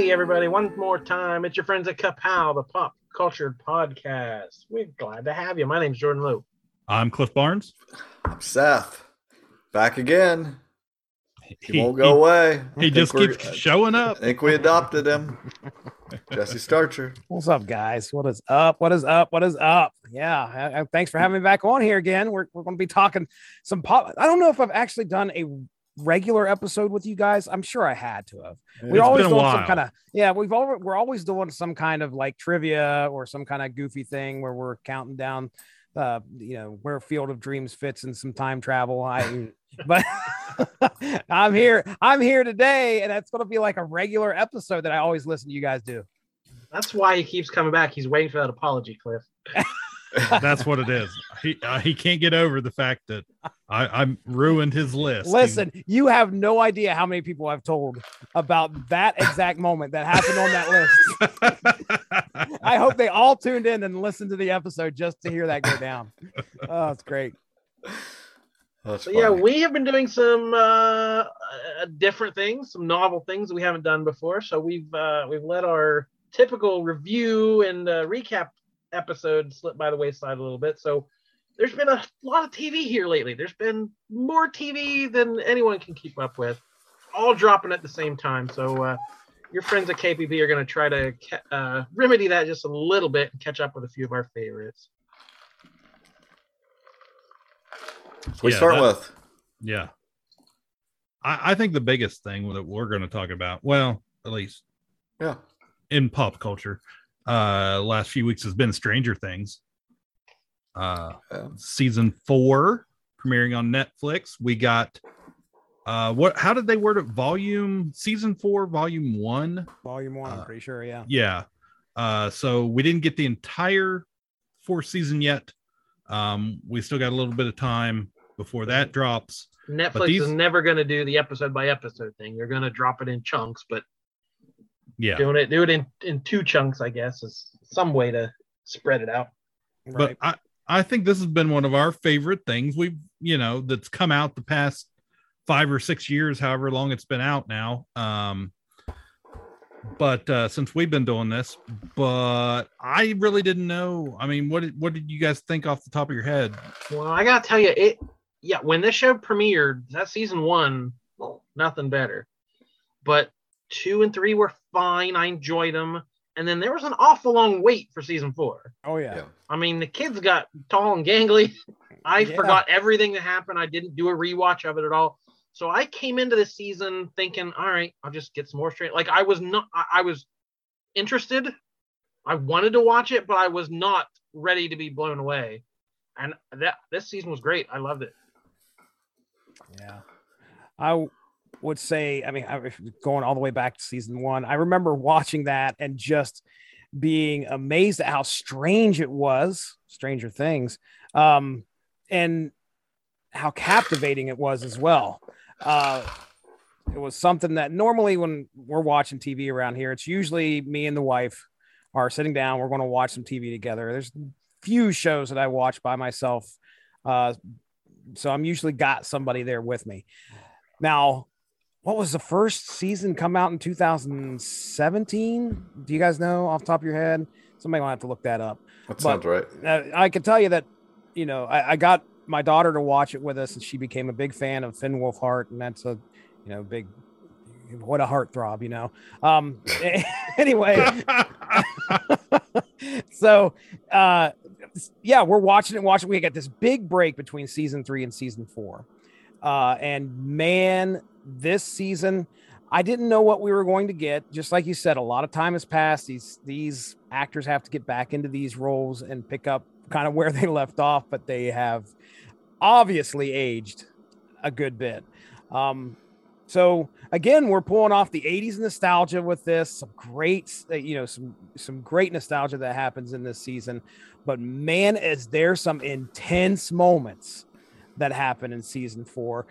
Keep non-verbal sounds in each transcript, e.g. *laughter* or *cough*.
Hey, everybody, one more time. It's your friends at Kapow, the pop culture podcast. We're glad to have you. My name's Jordan Lou. I'm Cliff Barnes. I'm Seth. Back again. He, won't go away. He, he just keeps showing up. I think we adopted him. Jesse Starcher. What's up, guys? What is up? What is up? What is up? Yeah. thanks for having me back on here again. We're, we're going to be talking some pop. I don't know if I've actually done a regular episode with you guys. I'm sure I had to have. We're always doing some kind of yeah. We've all we're always doing some kind of like trivia or some kind of goofy thing where we're counting down, uh, you know, where Field of Dreams fits in some time travel. I *laughs* but *laughs* I'm here. I'm here today, and that's going to be like a regular episode that I always listen to you guys do. That's why he keeps coming back. He's waiting for that apology, Cliff. *laughs* That's what it is. He uh, he can't get over the fact that I I ruined his list. Listen, he, you have no idea how many people I've told about that exact moment that happened on that list. *laughs* I hope they all tuned in and listened to the episode just to hear that go down. Oh, it's great. so yeah, we have been doing some uh, uh, different things, some novel things that we haven't done before. So we've uh, we've let our typical review and uh, recap episode slipped by the wayside a little bit. So there's been a lot of TV here lately. There's been more TV than anyone can keep up with, all dropping at the same time. So uh, your friends at KPB are going to try to uh, remedy that just a little bit and catch up with a few of our favorites. we yeah, start that, with? Yeah. I, I think the biggest thing that we're going to talk about, well, at least yeah, in pop culture, uh last few weeks has been Stranger Things. Uh season 4 premiering on Netflix. We got uh what how did they word it volume season 4 volume 1? Volume 1, I'm uh, pretty sure, yeah. Yeah. Uh so we didn't get the entire fourth season yet. Um we still got a little bit of time before that drops. Netflix these... is never going to do the episode by episode thing. They're going to drop it in chunks, but yeah. Doing it do it in in two chunks i guess is some way to spread it out. But i i think this has been one of our favorite things. We've you know that's come out the past five or six years however long it's been out now. Um but uh since we've been doing this but i really didn't know. I mean what did what did you guys think off the top of your head? Well i gotta tell you it yeah when this show premiered that season one well, nothing better. But two and three were fine. I enjoyed them. And then there was an awful long wait for season four. Oh yeah. yeah. I mean, the kids got tall and gangly. *laughs* I yeah. forgot everything that happened. I didn't do a rewatch of it at all. So I came into the season thinking, all right, I'll just get some more straight. Like I was not, I, I was interested. I wanted to watch it, but I was not ready to be blown away. And that this season was great. I loved it. Yeah. I would say, I mean, going all the way back to season one, I remember watching that and just being amazed at how strange it was, Stranger Things, um, and how captivating it was as well. Uh, it was something that normally when we're watching TV around here, it's usually me and the wife are sitting down. We're going to watch some TV together. There's few shows that I watch by myself. Uh, so I'm usually got somebody there with me. Now, what was the first season come out in 2017? Do you guys know off the top of your head? Somebody might have to look that up. That but, sounds right. Uh, I can tell you that, you know, I, I, got my daughter to watch it with us, and she became a big fan of Finn Wolfhard, and that's a, you know, big, what a heartthrob, you know. Um, *laughs* anyway, *laughs* so uh, yeah, we're watching it. Watching. We got this big break between season three and season four, uh, and man, this season, I didn't know what we were going to get. Just like you said, a lot of time has passed. These these actors have to get back into these roles and pick up kind of *laughs* where they left off, but they have obviously aged a good bit. Um, So again, we're pulling off the 80s nostalgia with this. Some great, uh, you know, some some great nostalgia that happens in this season. But man, is there some intense moments that happened in season four,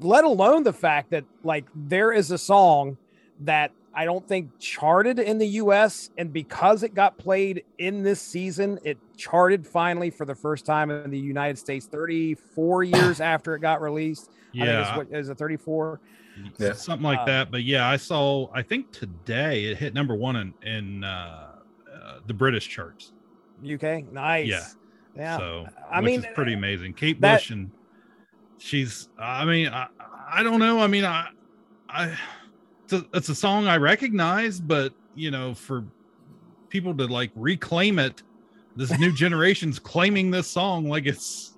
let alone the fact that like there is a song that I don't think charted in the US. And because it got played in this season, it charted finally for the first time in the United States 34 years *coughs* after it got released. Yeah. I think it's, what, is it 34? Yeah. Something like uh, that. But yeah, I saw, I think today it hit number one in, in uh, uh, the British charts. UK. Nice. Yeah. Yeah. So, I mean, it's pretty amazing. Kate that, Bush and she's, I mean, I, I don't know. I mean, I, I, it's a, it's a song I recognize, but you know, for people to like reclaim it, this new *laughs* generation's claiming this song like it's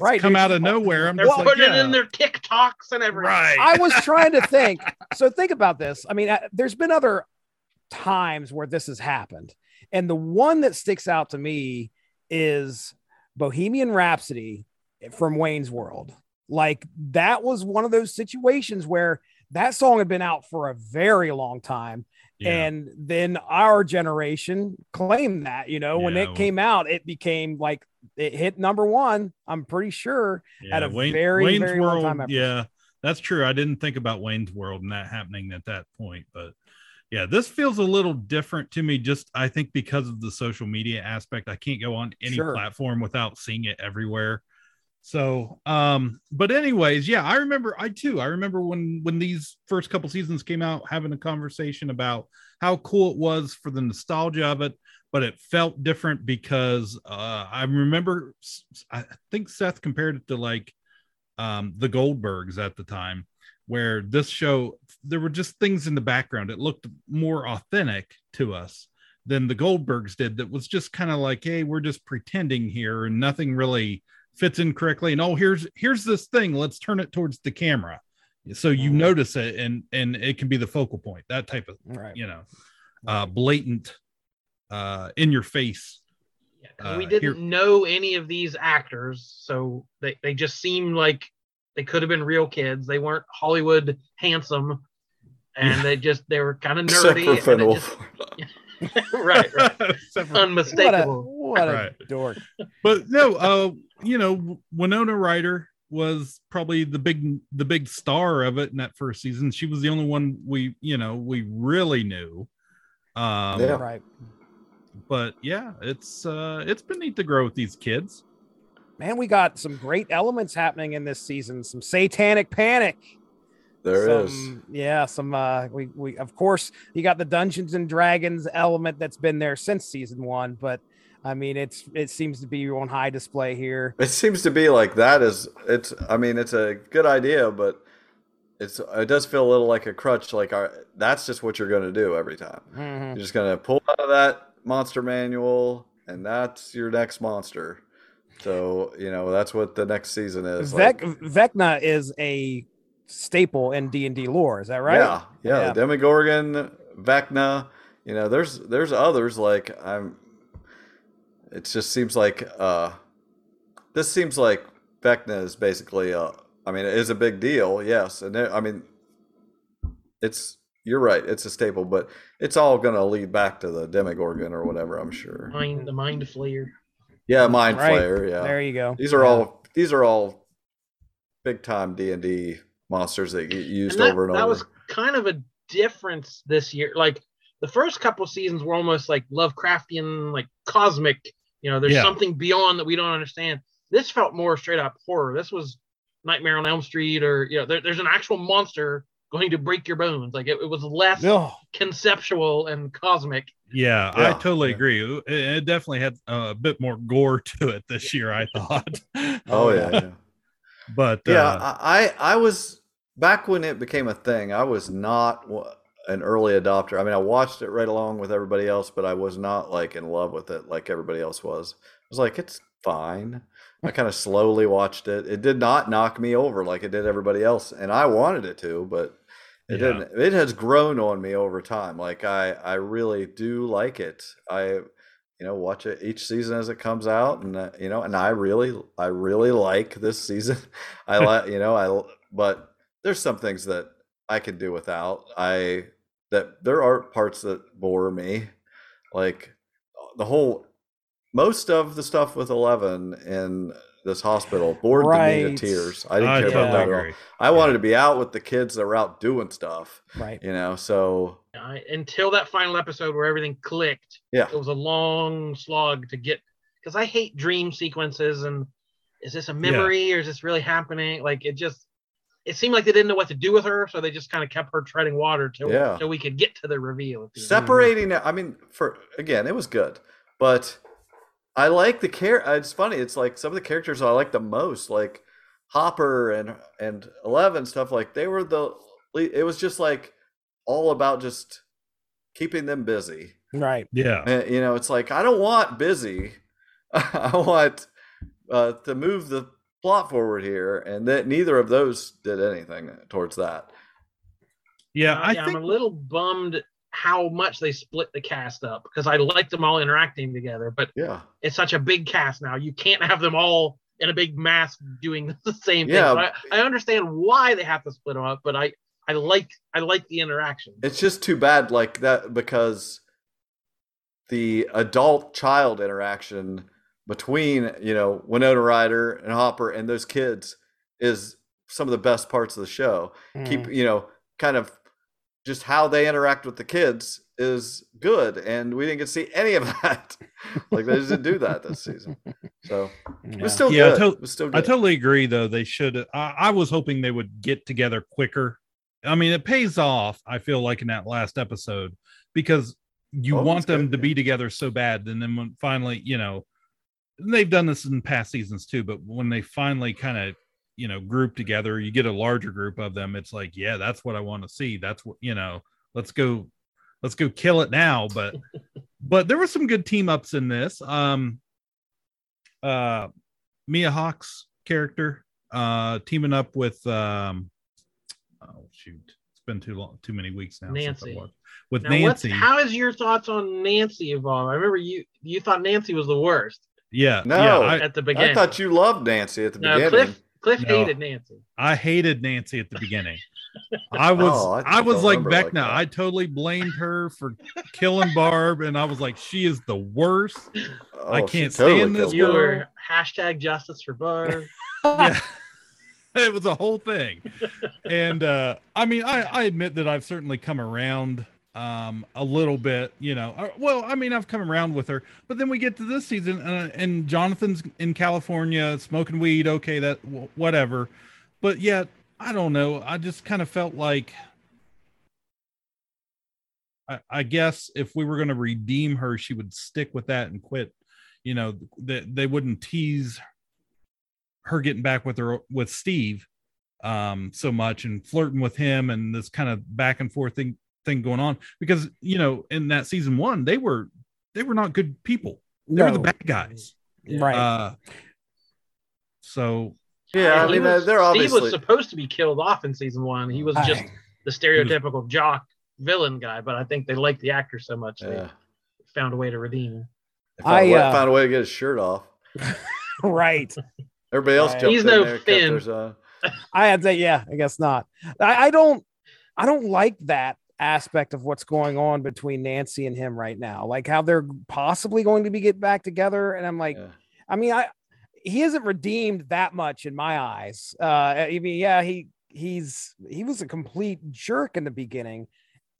right come out of nowhere. I'm They're just putting like, yeah. it in their TikToks and everything. Right. I was trying to think. *laughs* So think about this. I mean, uh, there's been other times where this has happened, and the one that sticks out to me is Bohemian Rhapsody from Wayne's World. Like that was one of those situations where that song had been out for a very long time. Yeah. And then our generation claimed that, you know, yeah, when it well, came out, it became like it hit number one. I'm pretty sure yeah, at a Wayne, very, Wayne's very World, long time. Yeah, that's true. I didn't think about Wayne's World and that happening at that point, but yeah, this feels a little different to me. Just I think because of the social media aspect, I can't go on any sure. platform without seeing it everywhere. So, um, but anyways, yeah, I remember I too. I remember when when these first couple seasons came out, having a conversation about how cool it was for the nostalgia of it, but it felt different because uh, I remember I think Seth compared it to like um, the Goldbergs at the time, where this show there were just things in the background. It looked more authentic to us than the Goldbergs did. That was just kind of like, hey, we're just pretending here, and nothing really fits in correctly and oh here's here's this thing let's turn it towards the camera so you mm-hmm. notice it and and it can be the focal point that type of right. you know uh blatant uh in your face yeah, we uh, didn't here. know any of these actors so they, they just seemed like they could have been real kids they weren't hollywood handsome and yeah. they just they were kind of nerdy *laughs* *laughs* *laughs* *laughs* right, right. *laughs* Unmistakable. What a, what a right. dork. But no, uh, you know, Winona Ryder was probably the big the big star of it in that first season. She was the only one we, you know, we really knew. Um, yeah. right. But yeah, it's uh it's been neat to grow with these kids. Man, we got some great elements happening in this season. Some satanic panic there some, is, Yeah, some uh we we of course you got the Dungeons and Dragons element that's been there since season 1, but I mean it's it seems to be on high display here. It seems to be like that is it's I mean it's a good idea, but it's it does feel a little like a crutch like our that's just what you're going to do every time. Mm-hmm. You're just going to pull out of that monster manual and that's your next monster. So, you know, that's what the next season is. Vec- like. Vecna is a staple in D and D lore. Is that right? Yeah, yeah. yeah. Demogorgon, Vecna. You know, there's there's others like I'm. It just seems like uh, this seems like Vecna is basically uh, I mean, it is a big deal, yes, and I mean, it's you're right, it's a staple, but it's all going to lead back to the Demogorgon or whatever. I'm sure. Mind the Mind Flayer. Yeah, Mind right. Flayer. Yeah, there you go. These are yeah. all these are all big time D and D monsters that get used and that, over and that over. That was kind of a difference this year. Like the first couple seasons were almost like Lovecraftian, like cosmic. You know, there's yeah. something beyond that we don't understand. This felt more straight up horror. This was Nightmare on Elm Street, or you know, there, there's an actual monster going to break your bones. Like it, it was less oh. conceptual and cosmic. Yeah, yeah. I totally yeah. agree. It, it, definitely had a bit more gore *laughs* to it this year. I thought. oh yeah. *laughs* yeah. But yeah, uh, I I was back when it became a thing. I was not an early adopter. I mean, I watched it right along with everybody else, but I was not like in love with it like everybody else was. I was like, it's fine. I kind of slowly watched it. It did not knock me over like it did everybody else, and I wanted it to, but it yeah. didn't. It has grown on me over time. Like I, I really do like it. I you know watch it each season as it comes out and uh, you know and i really i really like this season *laughs* i like you know i but there's some things that I can do without. I that there are parts that bore me, like the whole most of the stuff with Eleven in this hospital bored right. me to tears. I didn't I care about that at all. I yeah. wanted to be out with the kids that were out doing stuff. Right. You know, so uh, until that final episode where everything clicked, yeah, it was a long slog to get because I hate dream sequences and is this a memory yeah. or is this really happening? Like it just it seemed like they didn't know what to do with her, so they just kind of kept her treading water till yeah. we could get to the reveal. Separating, I mean, for again, it was good, but I like the care. It's funny. It's like some of the characters I like the most, like Hopper and and Eleven stuff. Like they were the. It was just like all about just keeping them busy. Right. Yeah. And, you know, it's like I don't want busy. *laughs* I want uh, to move the plot forward here, and that neither of those did anything towards that. Yeah, I yeah, think... I'm a little bummed how much they split the cast up because I like them all interacting together, but yeah, it's such a big cast now. You can't have them all in a big mass doing *laughs* the same thing. Yeah. So I, I understand why they have to split them up, but I I like I like the interaction. It's just too bad like that because the adult child interaction between you know Winona Ryder and Hopper and those kids is some of the best parts of the show. Mm. Keep you know kind of just how they interact with the kids is good, and we didn't get to see any of *laughs* that. like they didn't do that this season, so it was still yeah, good. To- it still good. I totally agree, though. They should. I, I was hoping they would get together quicker. I mean, it pays off. I feel like in that last episode because you oh, want them good, to yeah. be together so bad, and then when finally, you know, they've done this in past seasons too. But when they finally kind of you know group together you get a larger group of them it's like yeah that's what i want to see. That's what you know let's go let's go kill it now. But *laughs* but there were some good team ups in this. Um uh mia hawke's character uh teaming up with um oh shoot it's been too long too many weeks now nancy. With now nancy. how is your thoughts on nancy evolve? I remember you you thought nancy was the worst yeah no yeah, I, at the beginning i thought you loved nancy at the no, beginning cliff Cliff no, hated Nancy. I hated Nancy at the beginning. I was oh, I, I, was like Vecna. Like I totally blamed her for killing Barb, and I was like, she is the worst. Oh, I can't totally stand this. You were hashtag justice for Barb. *laughs* yeah. *laughs* It was a whole thing. And uh I mean I, I admit that I've certainly come around um a little bit you know. Uh, well i mean i've come around with her. But then we get to this season uh, and jonathan's in california smoking weed okay that whatever. But yet i don't know. I just kind of felt like I, I guess if we were going to redeem her she would stick with that and quit you know that they, they wouldn't tease her getting back with her with steve um so much and flirting with him and this kind of back and forth thing thing going on because you know in that season one they were they were not good people they no. were the bad guys right uh, so yeah i mean was, they're obviously Steve was supposed to be killed off in season one he was just the stereotypical was, jock villain guy but i think they liked the actor so much yeah. they found a way to redeem him I uh, found a way to get his shirt off *laughs* right everybody else right. he's no Finn. I had to say, yeah, I guess not. I, I don't, I don't like that aspect of what's going on between Nancy and him right now, like how they're possibly going to be get back together. And I'm like, yeah. I mean, I he isn't redeemed that much in my eyes. Uh, I mean, yeah, he he's he was a complete jerk in the beginning,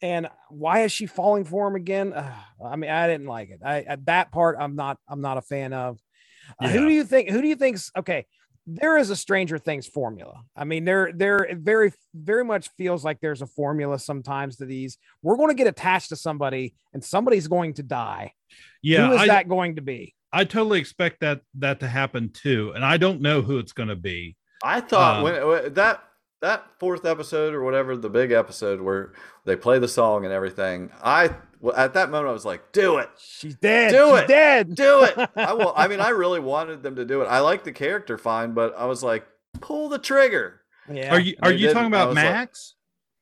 and why is she falling for him again? Uh, I mean, I didn't like it. I at that part, I'm not I'm not a fan of. Uh, yeah. Who do you think? Who do you think's okay? There is a Stranger Things formula. I mean, there, there very, very much feels like there's a formula sometimes to these. We're going to get attached to somebody, and somebody's going to die. Yeah, who is I, that going to be? I totally expect that that to happen too, and I don't know who it's going to be. I thought um, when that that fourth episode or whatever the big episode where they play the song and everything, I well, at that moment, I was like, "Do it! She's dead. Do She's it! Dead. Do it!" *laughs* I will. I mean, I really wanted them to do it. I like the character fine, but I was like, "Pull the trigger!" Yeah. Are you Are you talking about Max?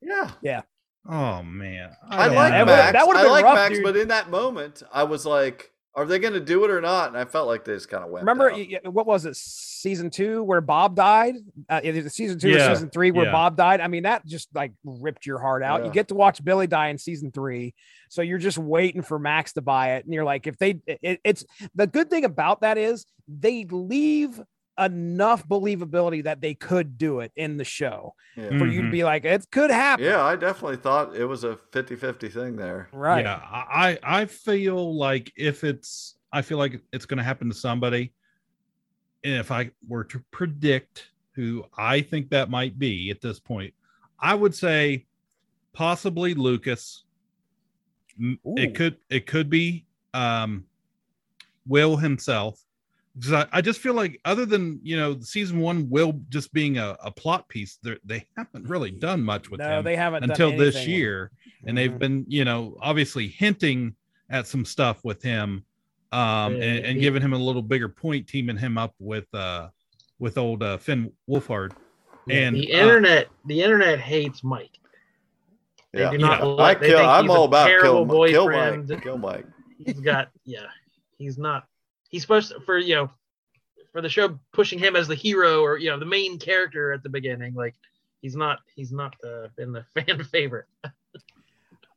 Like, yeah. Yeah. Oh man, I, I like Max. That would have been I like rough, Max, dude. but in that moment, I was like, are they going to do it or not? And I felt like they just kind of went. Remember what was it? Season two where Bob died. Uh, either season two yeah. or season three where yeah. Bob died. I mean, that just like ripped your heart out. Yeah. You get to watch Billy die in season three, so you're just waiting for Max to buy it, and you're like, if they, it, it's the good thing about that is they leave enough believability that they could do it in the show yeah. for mm-hmm. you to mm-hmm. be like it could happen yeah i definitely thought it was a 50-50 thing there right yeah i i feel like if it's i feel like it's going to happen to somebody and if i were to predict who i think that might be at this point i would say possibly lucas Ooh. it could it could be um will himself because I, I, just feel like other than you know season one will just being a, a plot piece they haven't really done much with no, him they haven't until this year. And mm-hmm. they've been you know obviously hinting at some stuff with him um and, and giving him a little bigger point teaming him up with uh with old uh, finn wolfhard. And the internet uh, the internet hates mike. They yeah, yeah. I kill, i'm all about kill, kill mike kill mike. He's got yeah he's not he's supposed to, for you know for the show pushing him as the hero or you know the main character at the beginning like he's not he's not the, been the *laughs* fan favorite.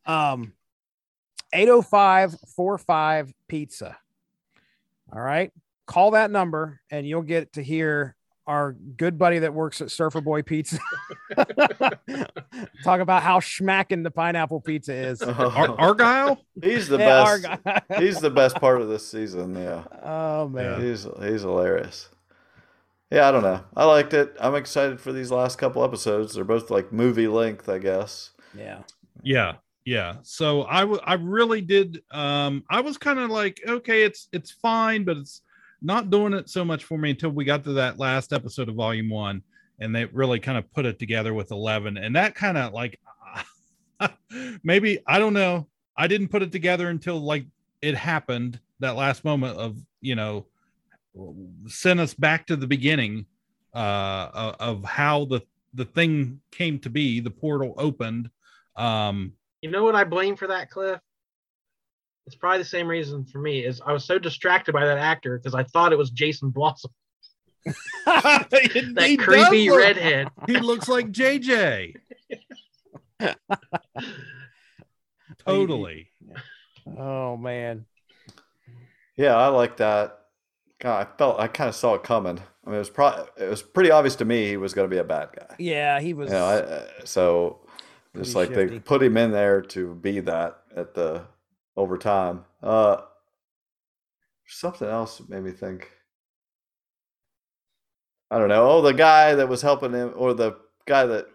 Um 80545 pizza. All right? Call that number and you'll get to hear our good buddy that works at Surfer Boy Pizza. *laughs* Talk about how schmacking the pineapple pizza is. *laughs* Ar- Argyle? He's the yeah, best. Argyle. he's the best part of this season. Yeah. Oh man, he's he's hilarious. Yeah, I don't know. I liked it. I'm excited for these last couple episodes. They're both like movie length, I guess. Yeah. Yeah. Yeah. So I, w- I really did. Um, I was kind of like, okay, it's it's fine, but it's not doing it so much for me until we got to that last episode of volume one and they really kind of put it together with 11 and that kind of like *laughs* maybe i don't know. I didn't put it together until like it happened that last moment of you know sent us back to the beginning uh of how the the thing came to be the portal opened. Um you know what i blame for that cliff it's probably the same reason for me is I was so distracted by that actor because I thought it was Jason Blossom. *laughs* that creepy look, redhead. He looks like JJ. totally. Oh man. Yeah, I like that. God, I felt I kind of saw it coming. I mean, it was probably it was pretty obvious to me he was going to be a bad guy. Yeah, he was. You know, I, uh, so just like shifty. they put him in there to be that at the over time. Uh, something else made me think. I don't know. Oh, the guy that was helping him, or the guy that,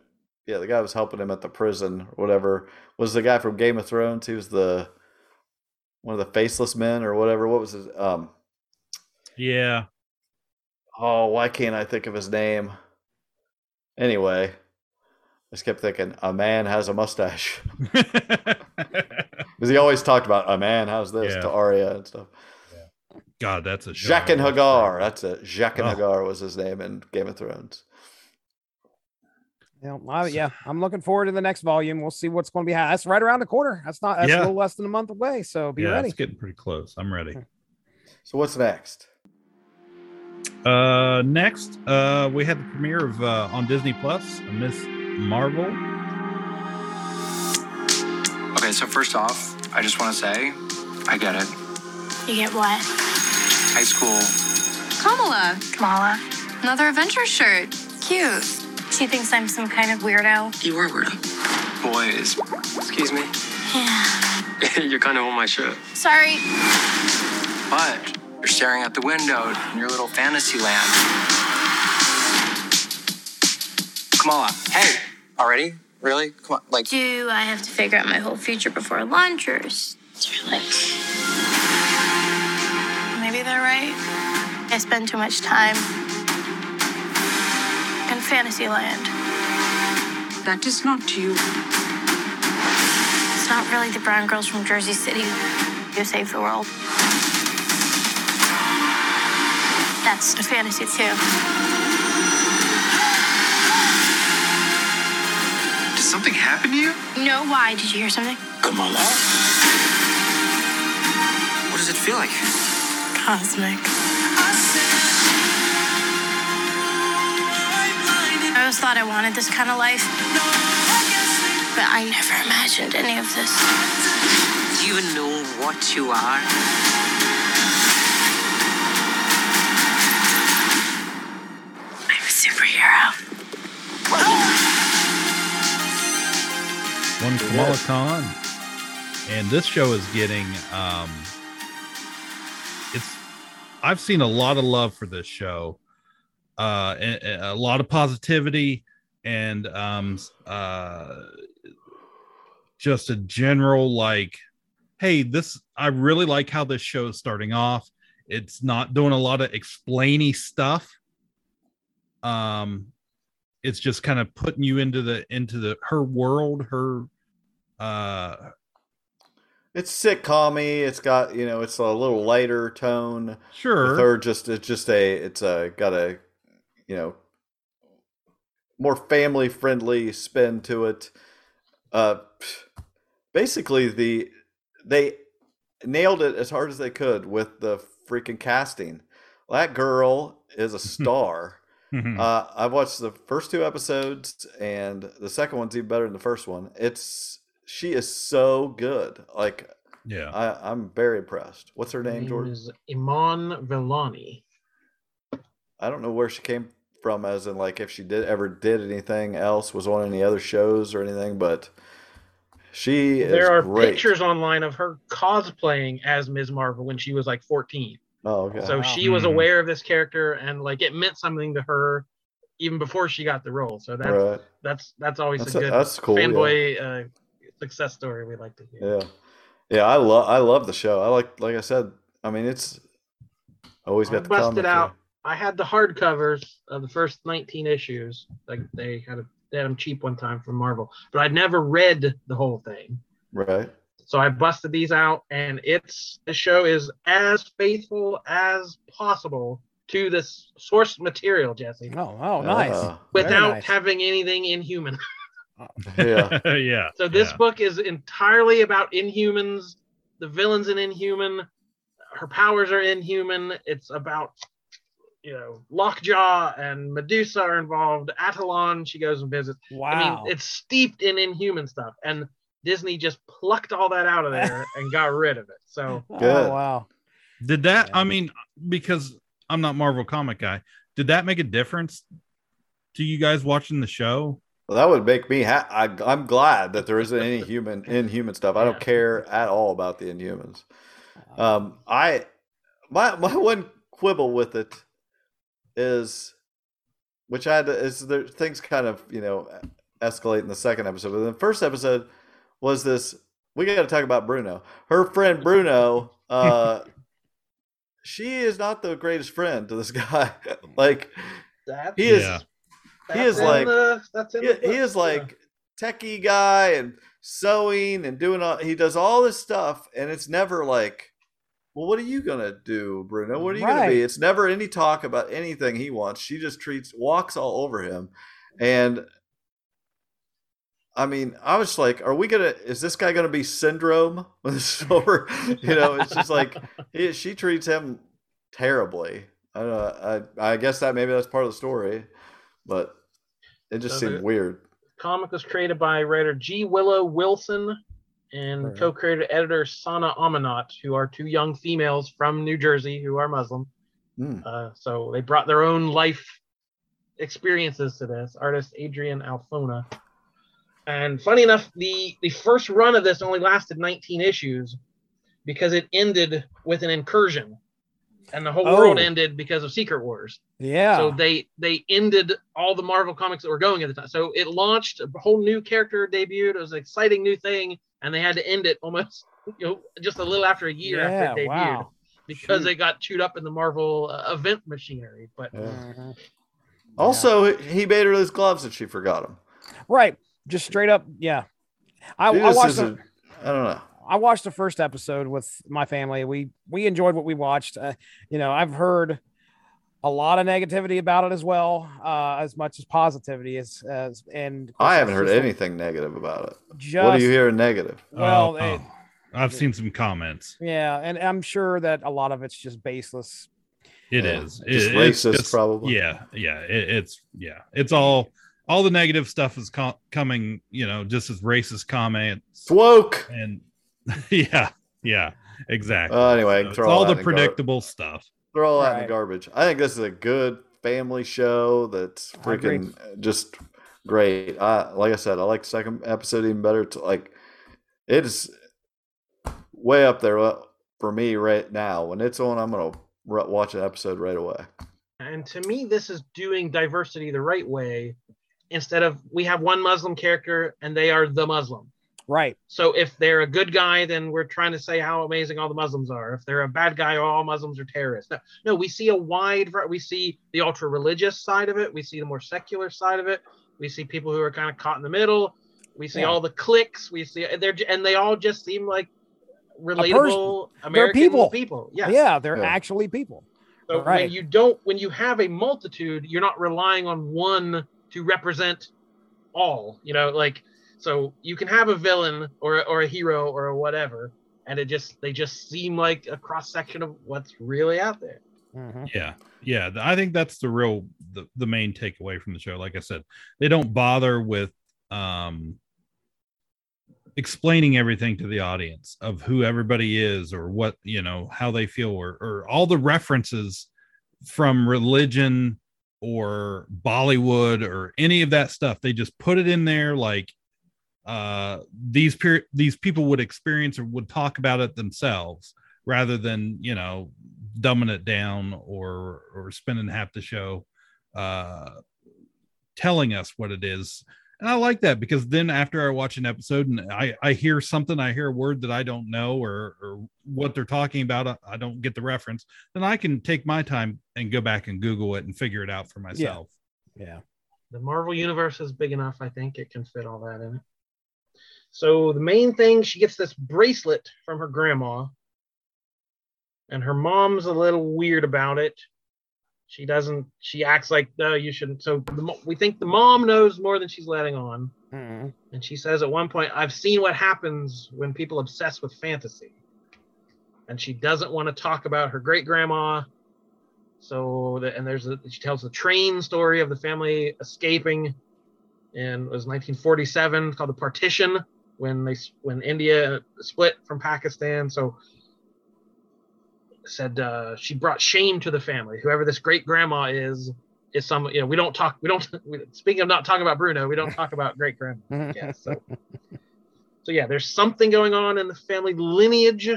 yeah, the guy was helping him at the prison or whatever, was the guy from Game of Thrones. He was the one of the faceless men or whatever. What was his? Um, yeah. Oh, why can't I think of his name? Anyway, I just kept thinking a man has a mustache. *laughs* Because he always talked about a man, how's this yeah. to Arya and stuff. God, that's a Jaqen H'ghar. That's it. Jaqen oh. H'ghar was his name in Game of Thrones. Yeah, I, yeah, I'm looking forward to the next volume. We'll see what's going to be. That's right around the corner. That's not. That's yeah. a little less than a month away. So be yeah, ready. It's getting pretty close. I'm ready. So what's next? Uh, next, uh, we had the premiere of uh, on Disney Plus, Ms. Marvel Okay, so first off, I just want to say, I get it. You get what? High school. Kamala. Kamala. Another adventure shirt. Cute. She thinks I'm some kind of weirdo. You are weirdo. Boys. Excuse me. Yeah. you're kind of on my shirt. Sorry. But you're staring out the window in your little fantasy land. Kamala, hey, already? Really? Come on, like. Do I have to figure out my whole future before lunch, or is there like. Maybe they're right. I spend too much time in fantasy land. That is not you. It's not really the brown girls from Jersey City who save the world. That's a fantasy, too. Something happen to you? No, why? Did you hear something? Come on Kamala? What does it feel like? Cosmic. I always thought I wanted this kind of life, but I never imagined any of this. Do you even know what you are? I'm a superhero. One Kamala Khan, and this show is getting um, it's. I've seen a lot of love for this show, uh, and, and a lot of positivity, and um, uh, just a general like, hey, this I really like how this show is starting off. It's not doing a lot of explainy stuff. Um, it's just kind of putting you into the into the her world her uh it's sitcommy it's got you know it's a little lighter tone. Sure. with her just it's just a it's a got a you know more family friendly spin to it. Uh basically the they nailed it as hard as they could with the freaking casting. That girl is a *laughs* star. Mhm. uh, I've watched the first two episodes, and the second one's even better than the first one. It's she is so good. Like, yeah I, I'm very impressed. What's her Her name, name Jordan? is Iman Vellani. I don't know where she came from, as in like if she did ever did anything else, was on any other shows or anything, but she is There are great. pictures online of her cosplaying as Ms. Marvel when she was like 14. Oh, okay. So Wow. she was Mhm. aware of this character and like it meant something to her even before she got the role. So that's right. that's that's always That's a a- good that's cool, yeah. fanboy uh, success story we like to hear. Yeah, yeah. I love I love the show. I like like I said. I mean, it's always I got the busted comic, out. I had the hardcovers of the first 19 issues. Like they had a, they had them cheap one time from Marvel, but I'd never read the whole thing. right? So I busted these out, and it's the show is as faithful as possible to this source material, Jesse, Oh, oh, nice. Uh, without nice. having anything inhuman. *laughs* yeah. *laughs* yeah So this yeah. book is entirely about Inhumans. The villains in Inhuman. Her powers are Inhuman. It's about you know Lockjaw and Medusa are involved. Attilan, she goes and visits. Wow. I mean, it's steeped in Inhuman stuff, and Disney just plucked all that out of there *laughs* and got rid of it. So oh, wow. did that Yeah. i mean because i'm not marvel comic guy did that make a difference to you guys watching the show Well, that would make me. Ha- I, I'm glad that there isn't any human *laughs* inhuman stuff. I don't care at all about the Inhumans. Um, I my my one quibble with it is, which I had to, is there things kind of you know escalate in the second episode, but in the first episode was this. We got to talk about Bruno. Her friend Bruno. Uh, *laughs* she is not the greatest friend to this *laughs* guy. like that's he is. Yeah. He is like- the, that's He, he book, is yeah. like techie guy and sewing and doing all he does all this stuff and it's never like well what are you gonna do bruno? What are you gonna be? It's never any talk about anything he wants. She just treats walks all over him. And i mean i was like are we gonna is this guy gonna be syndrome? *laughs* When this is over you know it's just like he, she treats him terribly. I don't know I, I guess that maybe that's part of the story but it just So seemed the- weird comic was created by writer G. Willow Wilson and Right. co-creator editor Sana Amanat, who are two young females from New Jersey who are Muslim. Hmm. Uh, so they brought their own life experiences to this. Artist Adrian Alphona. And funny enough, the the first run of this only lasted 19 issues because it ended with an incursion, and the whole world Oh. ended because of Secret Wars. Yeah. So they they ended all the Marvel comics that were going at the time. So it launched a whole new character debuted. It was an exciting new thing, and they had to end it almost *laughs* you know just a little after a year yeah. after it debuted Wow. because Shoot. they got chewed up in the Marvel uh, event machinery. But Yeah. Mhm. Also, he made her his gloves and she forgot them. Right. Just straight up. Yeah. I, She I watched. is The, a- I don't know. I watched the first episode with my family. We we enjoyed what we watched. Uh, you know, I've heard a lot of negativity about it as well, uh, as much as positivity as as and I haven't heard just a- anything negative about it. Just what are you hearing negative? well, Oh, they- oh. I've seen some comments. Yeah, and I'm sure that a lot of it's just baseless. It Yeah, is just It- it's racist, just- probably. Yeah, yeah. It, it's yeah. It's all all the negative stuff is co- coming. You know, just as racist comments It's woke. and *laughs* yeah, yeah, exactly. Uh, anyway, So it's all the in gar- predictable stuff. Throw all that in Right. the garbage. I think this is a good family show that's freaking just great. I like I said, I like the second episode even better. To like, it's way up there uh, for me right now. When it's on, I'm gonna r- watch an episode right away. And to me, this is doing diversity the right way. Instead of we have one Muslim character and they are the Muslim. Right. So if they're a good guy, then we're trying to say how amazing all the Muslims are. If they're a bad guy, all Muslims are terrorists. No, no, we see a wide. var- We see the ultra religious side of it. We see the more secular side of it. We see people who are kind of caught in the middle. We see Yeah. all the cliques. We see they're and they all just seem like relatable American people. people. Yes. Yeah, they're Yeah. actually people. So Right. when you don't, when you have a multitude, you're not relying on one to represent all. You know, like so you can have a villain or or a hero or whatever, and it just they just seem like a cross section of what's really out there. Mhm. Yeah, yeah. I think that's the real the, the main takeaway from the show. Like I said, they don't bother with um explaining everything to the audience of who everybody is or what you know how they feel or, or all the references from religion or bollywood or any of that stuff they just put it in there like uh these per- these people would experience or would talk about it themselves rather than you know dumbing it down or or spending half the show uh telling us what it is and i like that because then after i watch an episode and i i hear something i hear a word that i don't know or or what they're talking about I- i don't get the reference then i can take my time and go back and google it and figure it out for myself Yeah. The Marvel universe is big enough. I think it can fit all that in it. So the main thing, she gets this bracelet from her grandma, and her mom's a little weird about it. She doesn't. She acts like, no, you shouldn't. So the, we think the mom knows more than she's letting on. Mhm. And she says at one point, I've seen what happens when people obsess with fantasy. And she doesn't want to talk about her great grandma. So, the, and there's a, she tells the train story of the family escaping and it was 1947 called the partition when they when India split from Pakistan. So said uh, she brought shame to the family. Whoever this great grandma is is some you know we don't talk we don't *laughs* we, speaking of not talking about Bruno we don't talk about great grandma. *laughs* Yeah, so so yeah, there's something going on in the family lineage.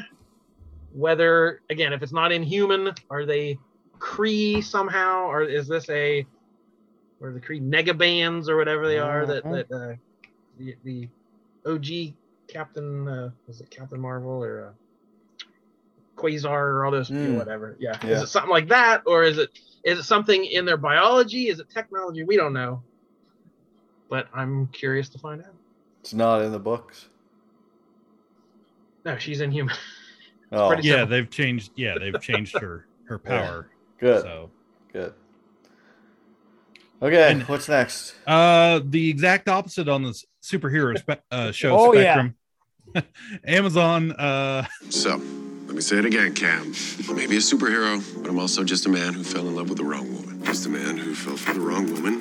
Whether again, if it's not inhuman, are they Kree somehow, or is this a or the Kree negabands or whatever they are that Mhm. that uh, the the OG Captain uh, was it Captain Marvel or uh, Quasar or all those Mm. whatever. Yeah. Yeah. is it something like that, or is it is it something in their biology? Is it technology? We don't know, but I'm curious to find out. It's not in the books. No, she's inhuman. *laughs* Oh, yeah simple. they've changed yeah they've changed her her power good, so good. Okay, And- what's next? Uh, the exact opposite on the superhero spe- uh, show Oh, yeah. spectrum. *laughs* Amazon. Uh, So, let me say it again, Cam. I may be a superhero, but I'm also just a man who fell in love with the wrong woman. Just a man who fell for the wrong woman.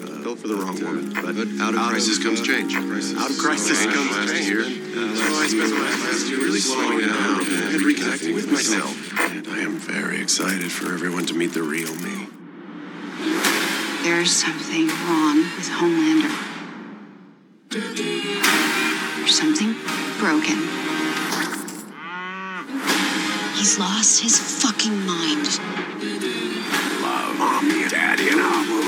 Uh, fell for the wrong woman. But, out of crisis comes change. Out of crisis comes change. Here. so I spent the last year really slowing down and reconnecting with myself. And I am very excited for everyone to meet the real me. There's something wrong with Homelander. There's something broken. He's lost his fucking mind. Love, mommy, daddy, and Abu.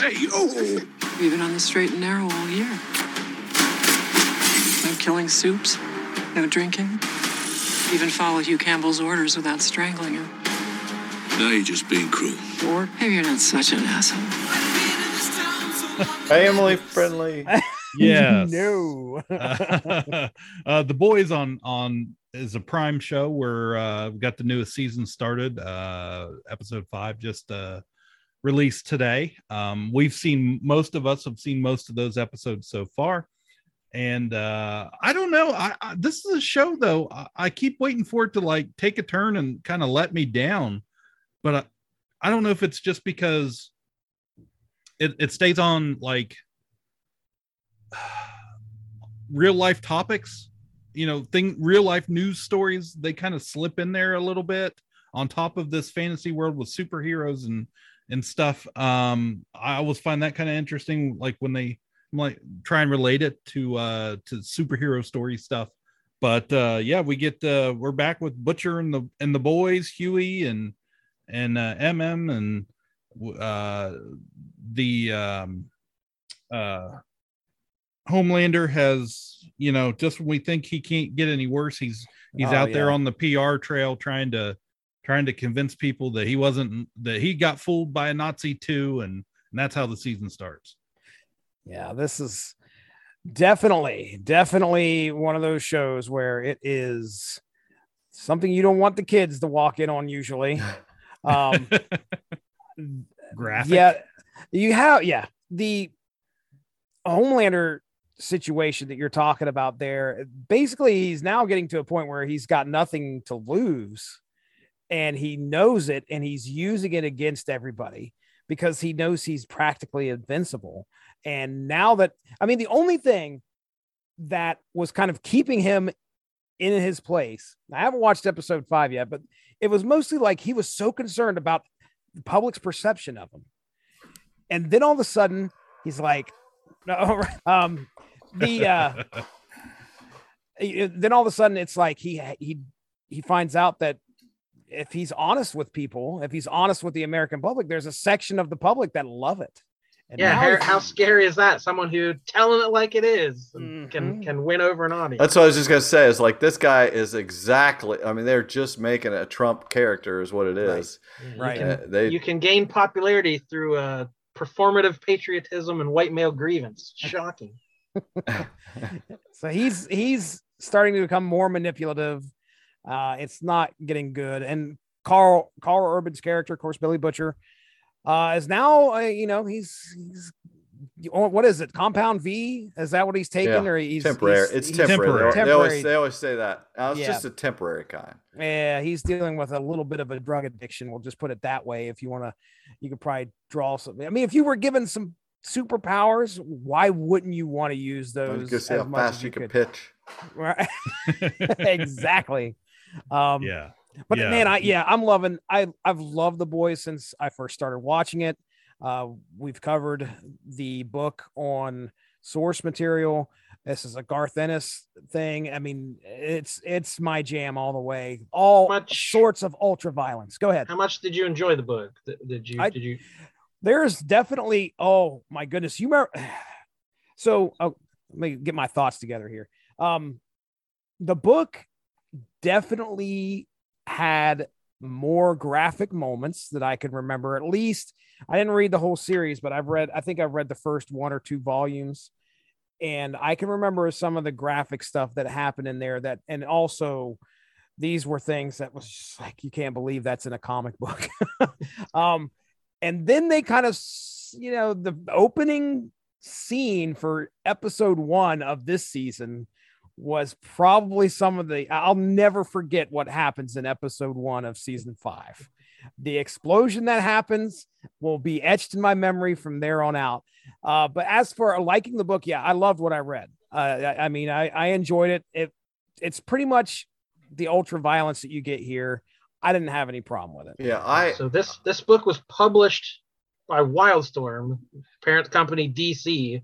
Hey, oh! We've been on the straight and narrow all year. No killing supes, no drinking. Even follow Hugh Campbell's orders without strangling him. Now you're just being cruel. Or maybe you're not such an asshole. *laughs* Family friendly. *laughs* Yeah. *laughs* no. uh, the boys on on is a prime show where uh, we got the newest season started. Uh, episode five just uh, released today. Um, we've seen most of us have seen most of those episodes so far, and uh, I don't know. I, I, this is a show though. I, I, keep waiting for it to like take a turn and kind of let me down, but I, I don't know if it's just because it, it stays on like *sighs* real life topics you know thing real life news stories they kind of slip in there a little bit on top of this fantasy world with superheroes and and stuff um i always find that kind of interesting like when they like try and relate it to uh to superhero story stuff but uh yeah we get uh we're back with butcher and the and the boys Hughie and and uh mm and uh the um uh Homelander has, you know, just when we think he can't get any worse, he's he's oh, out yeah. there on the PR trail trying to trying to convince people that he wasn't that he got fooled by a Nazi too, and, and that's how the season starts. Yeah, this is definitely definitely one of those shows where it is something you don't want the kids to walk in on usually. *laughs* Um, Graphic. Yeah, you have yeah the Homelander situation that you're talking about there, basically he's now getting to a point where he's got nothing to lose and he knows it and he's using it against everybody because he knows he's practically invincible. And now that I mean the only thing that was kind of keeping him in his place. I haven't watched episode 5 yet, but it was mostly like he was so concerned about the public's perception of him. And then all of a sudden he's like no, *laughs* um, the uh, *laughs* then all of a sudden it's like he he he finds out that if he's honest with people, if he's honest with the American public, there's a section of the public that love it. And yeah, how, how, scary is that? Someone who telling it like it is mm-hmm. can can win over an audience. That's what I was just gonna say. Is like this guy is exactly. I mean, they're just making a Trump character, is what it is. Right. right. You, can, they, you can gain popularity through uh, performative patriotism and white male grievance. *laughs* Shocking. *laughs* so he's he's starting to become more manipulative. Uh, it's not getting good. And Karl Karl Urban's character, of course, Billy Butcher, uh, is now uh, you know he's he's what is it? Compound V? Is that what he's taking, yeah. or he's temporary? He's, it's he's temporary. temporary. They, always, they always say that. Uh, it's yeah. just a temporary kind. Yeah, he's dealing with a little bit of a drug addiction. We'll just put it that way. If you want to, you could probably draw something. I mean, if you were given some superpowers, why wouldn't you want to use those? Just see how fast you, could pitch. Right. *laughs* exactly. Um, yeah. But yeah. man, I yeah, I'm loving. I I've loved the boys since I first started watching it. Uh, we've covered the book on source material. This is a Garth Ennis thing. I mean, it's it's my jam all the way. All much, sorts of ultra violence. Go ahead. How much did you enjoy the book? Did you I, did you? There's definitely. Oh my goodness, you remember? *sighs* So oh, let me get my thoughts together here. Um, the book definitely had more graphic moments that I can remember. At least I didn't read the whole series, but I've read, I think I've read the first one or two volumes. And I can remember some of the graphic stuff that happened in there that, and also these were things that was just like, you can't believe that's in a comic book. *laughs* um, and then they kind of, you know, the opening scene for episode one of this season was probably some of the I'll never forget what happens in episode 1 of season 5. The explosion that happens will be etched in my memory from there on out. Uh, but as for liking the book, yeah, I loved what I read. Uh, I, I, mean, I, I enjoyed it. It it's pretty much the ultra violence that you get here. I didn't have any problem with it. Yeah, I so this this book was published by Wildstorm, parent company DC,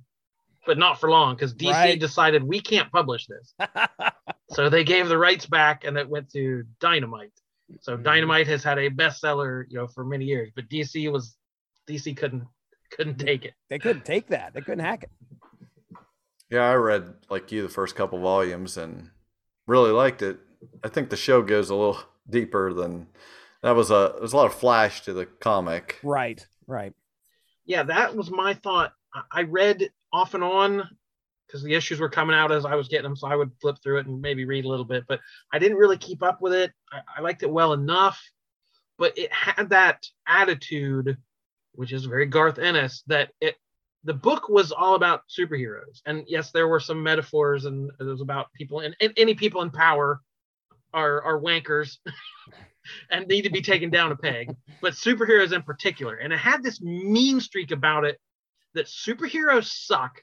but not for long because DC right. decided we can't publish this. *laughs* so they gave the rights back and it went to Dynamite. So mm-hmm. Dynamite has had a bestseller, you know, for many years, but DC was DC couldn't couldn't take it. They couldn't take that. They couldn't hack it. Yeah, I read like you the first couple volumes and really liked it. I think the show goes a little deeper than that was a there's a lot of flash to the comic. Right, right. Yeah, that was my thought. I read off and on because the issues were coming out as I was getting them. So I would flip through it and maybe read a little bit, but I didn't really keep up with it. I, I liked it well enough, but it had that attitude which is very Garth Ennis, that it the book was all about superheroes, and yes, there were some metaphors, and it was about people and, and any people in power are are wankers *laughs* and need to be taken down a peg, but superheroes in particular, and it had this mean streak about it that superheroes suck.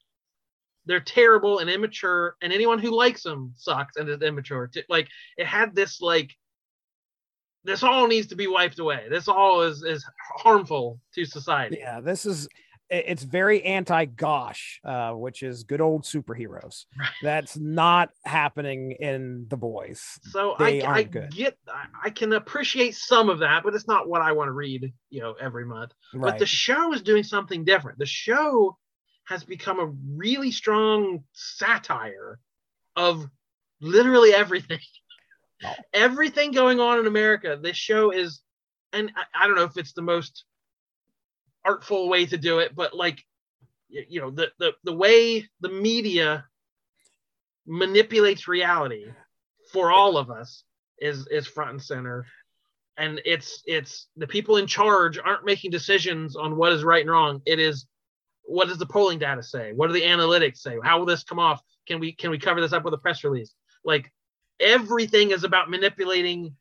They're terrible and immature, and anyone who likes them sucks and is immature. Like it had this like this all needs to be wiped away. This all is is harmful to society. Yeah, this is it's very anti gosh, uh, which is good old superheroes. Right. That's not happening in the boys. So they I, I get, I can appreciate some of that, but it's not what I want to read, you know, every month. Right. But the show is doing something different. The show has become a really strong satire of literally everything. Oh. *laughs* Everything going on in America. This show is, and I, I don't know if it's the most artful way to do it, but like you know the the the way the media manipulates reality for all of us is is front and center. And it's it's the people in charge aren't making decisions on what is right and wrong. It is what does the polling data say? What do the analytics say? How will this come off? Can we can we cover this up with a press release? Like everything is about manipulating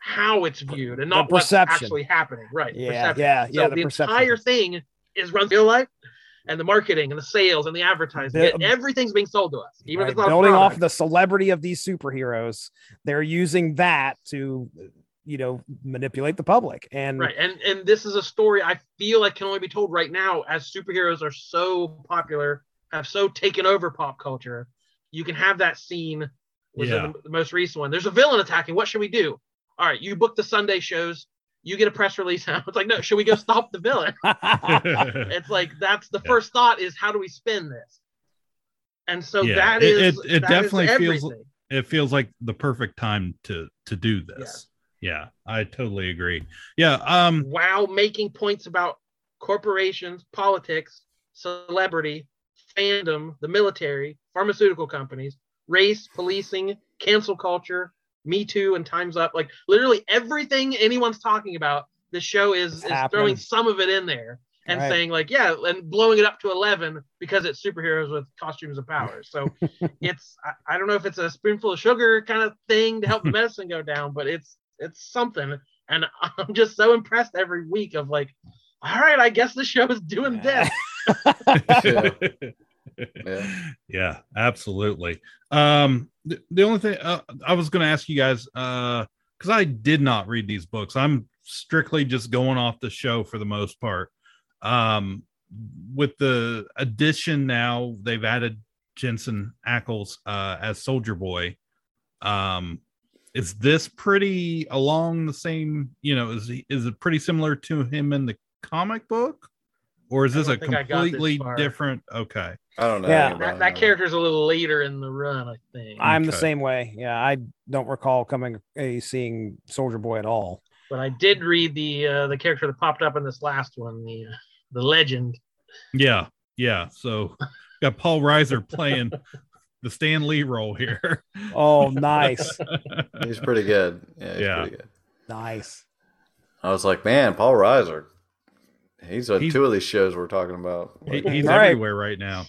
how it's viewed and not what's actually happening. Right. Yeah. Yeah. So yeah. The, the entire thing is run real life and the marketing and the sales and the advertising. The, everything's being sold to us, even right. if it's not building off the celebrity of these superheroes. They're using that to, you know, manipulate the public. And right, and and this is a story I feel like can only be told right now as superheroes are so popular, have so taken over pop culture. You can have that scene. Was yeah. the most recent one. There's a villain attacking. What should we do? All right, you book the Sunday shows, you get a press release *laughs* out. It's like, no, should we go stop the villain? *laughs* *laughs* it's like that's the yeah. first thought is how do we spin this? And so yeah, that is it, it, definitely feels it feels like the perfect time to to do this. Yeah. yeah, I totally agree. Yeah. Um while making points about corporations, politics, celebrity, fandom, the military, pharmaceutical companies, race, policing, cancel culture, me Too and Time's Up. Like literally everything anyone's talking about, the show is, is throwing some of it in there and right. saying like, yeah, and blowing it up to 11 because it's superheroes with costumes and powers. So *laughs* it's, I, I, don't know if it's a spoonful of sugar kind of thing to help the *laughs* medicine go down, but it's, it's something. And *laughs* I'm just so impressed every week of like, all right, I guess the show is doing this. yeah. yeah. yeah, absolutely. Um, the, the only thing uh, I was going to ask you guys, uh, because I did not read these books. I'm strictly just going off the show for the most part. Um, with the addition now, they've added Jensen Ackles uh, as Soldier Boy. Um, is this pretty along the same? You know, is he, is it pretty similar to him in the comic book? or is this a completely this different? Okay, I don't know. Yeah, that, that character's a little later in the run, I think. I'm okay. the same way. Yeah, I don't recall coming a uh, seeing Soldier Boy at all. But I did read the uh, the character that popped up in this last one, the uh, the legend. Yeah, yeah. So got Paul Reiser playing the Stan Lee role here. Oh, nice. *laughs* he's pretty good. Yeah, he's yeah. pretty good. Nice. I was like, man, Paul Reiser, He's on he's, two of these shows we're talking about. He, he's right. everywhere right now.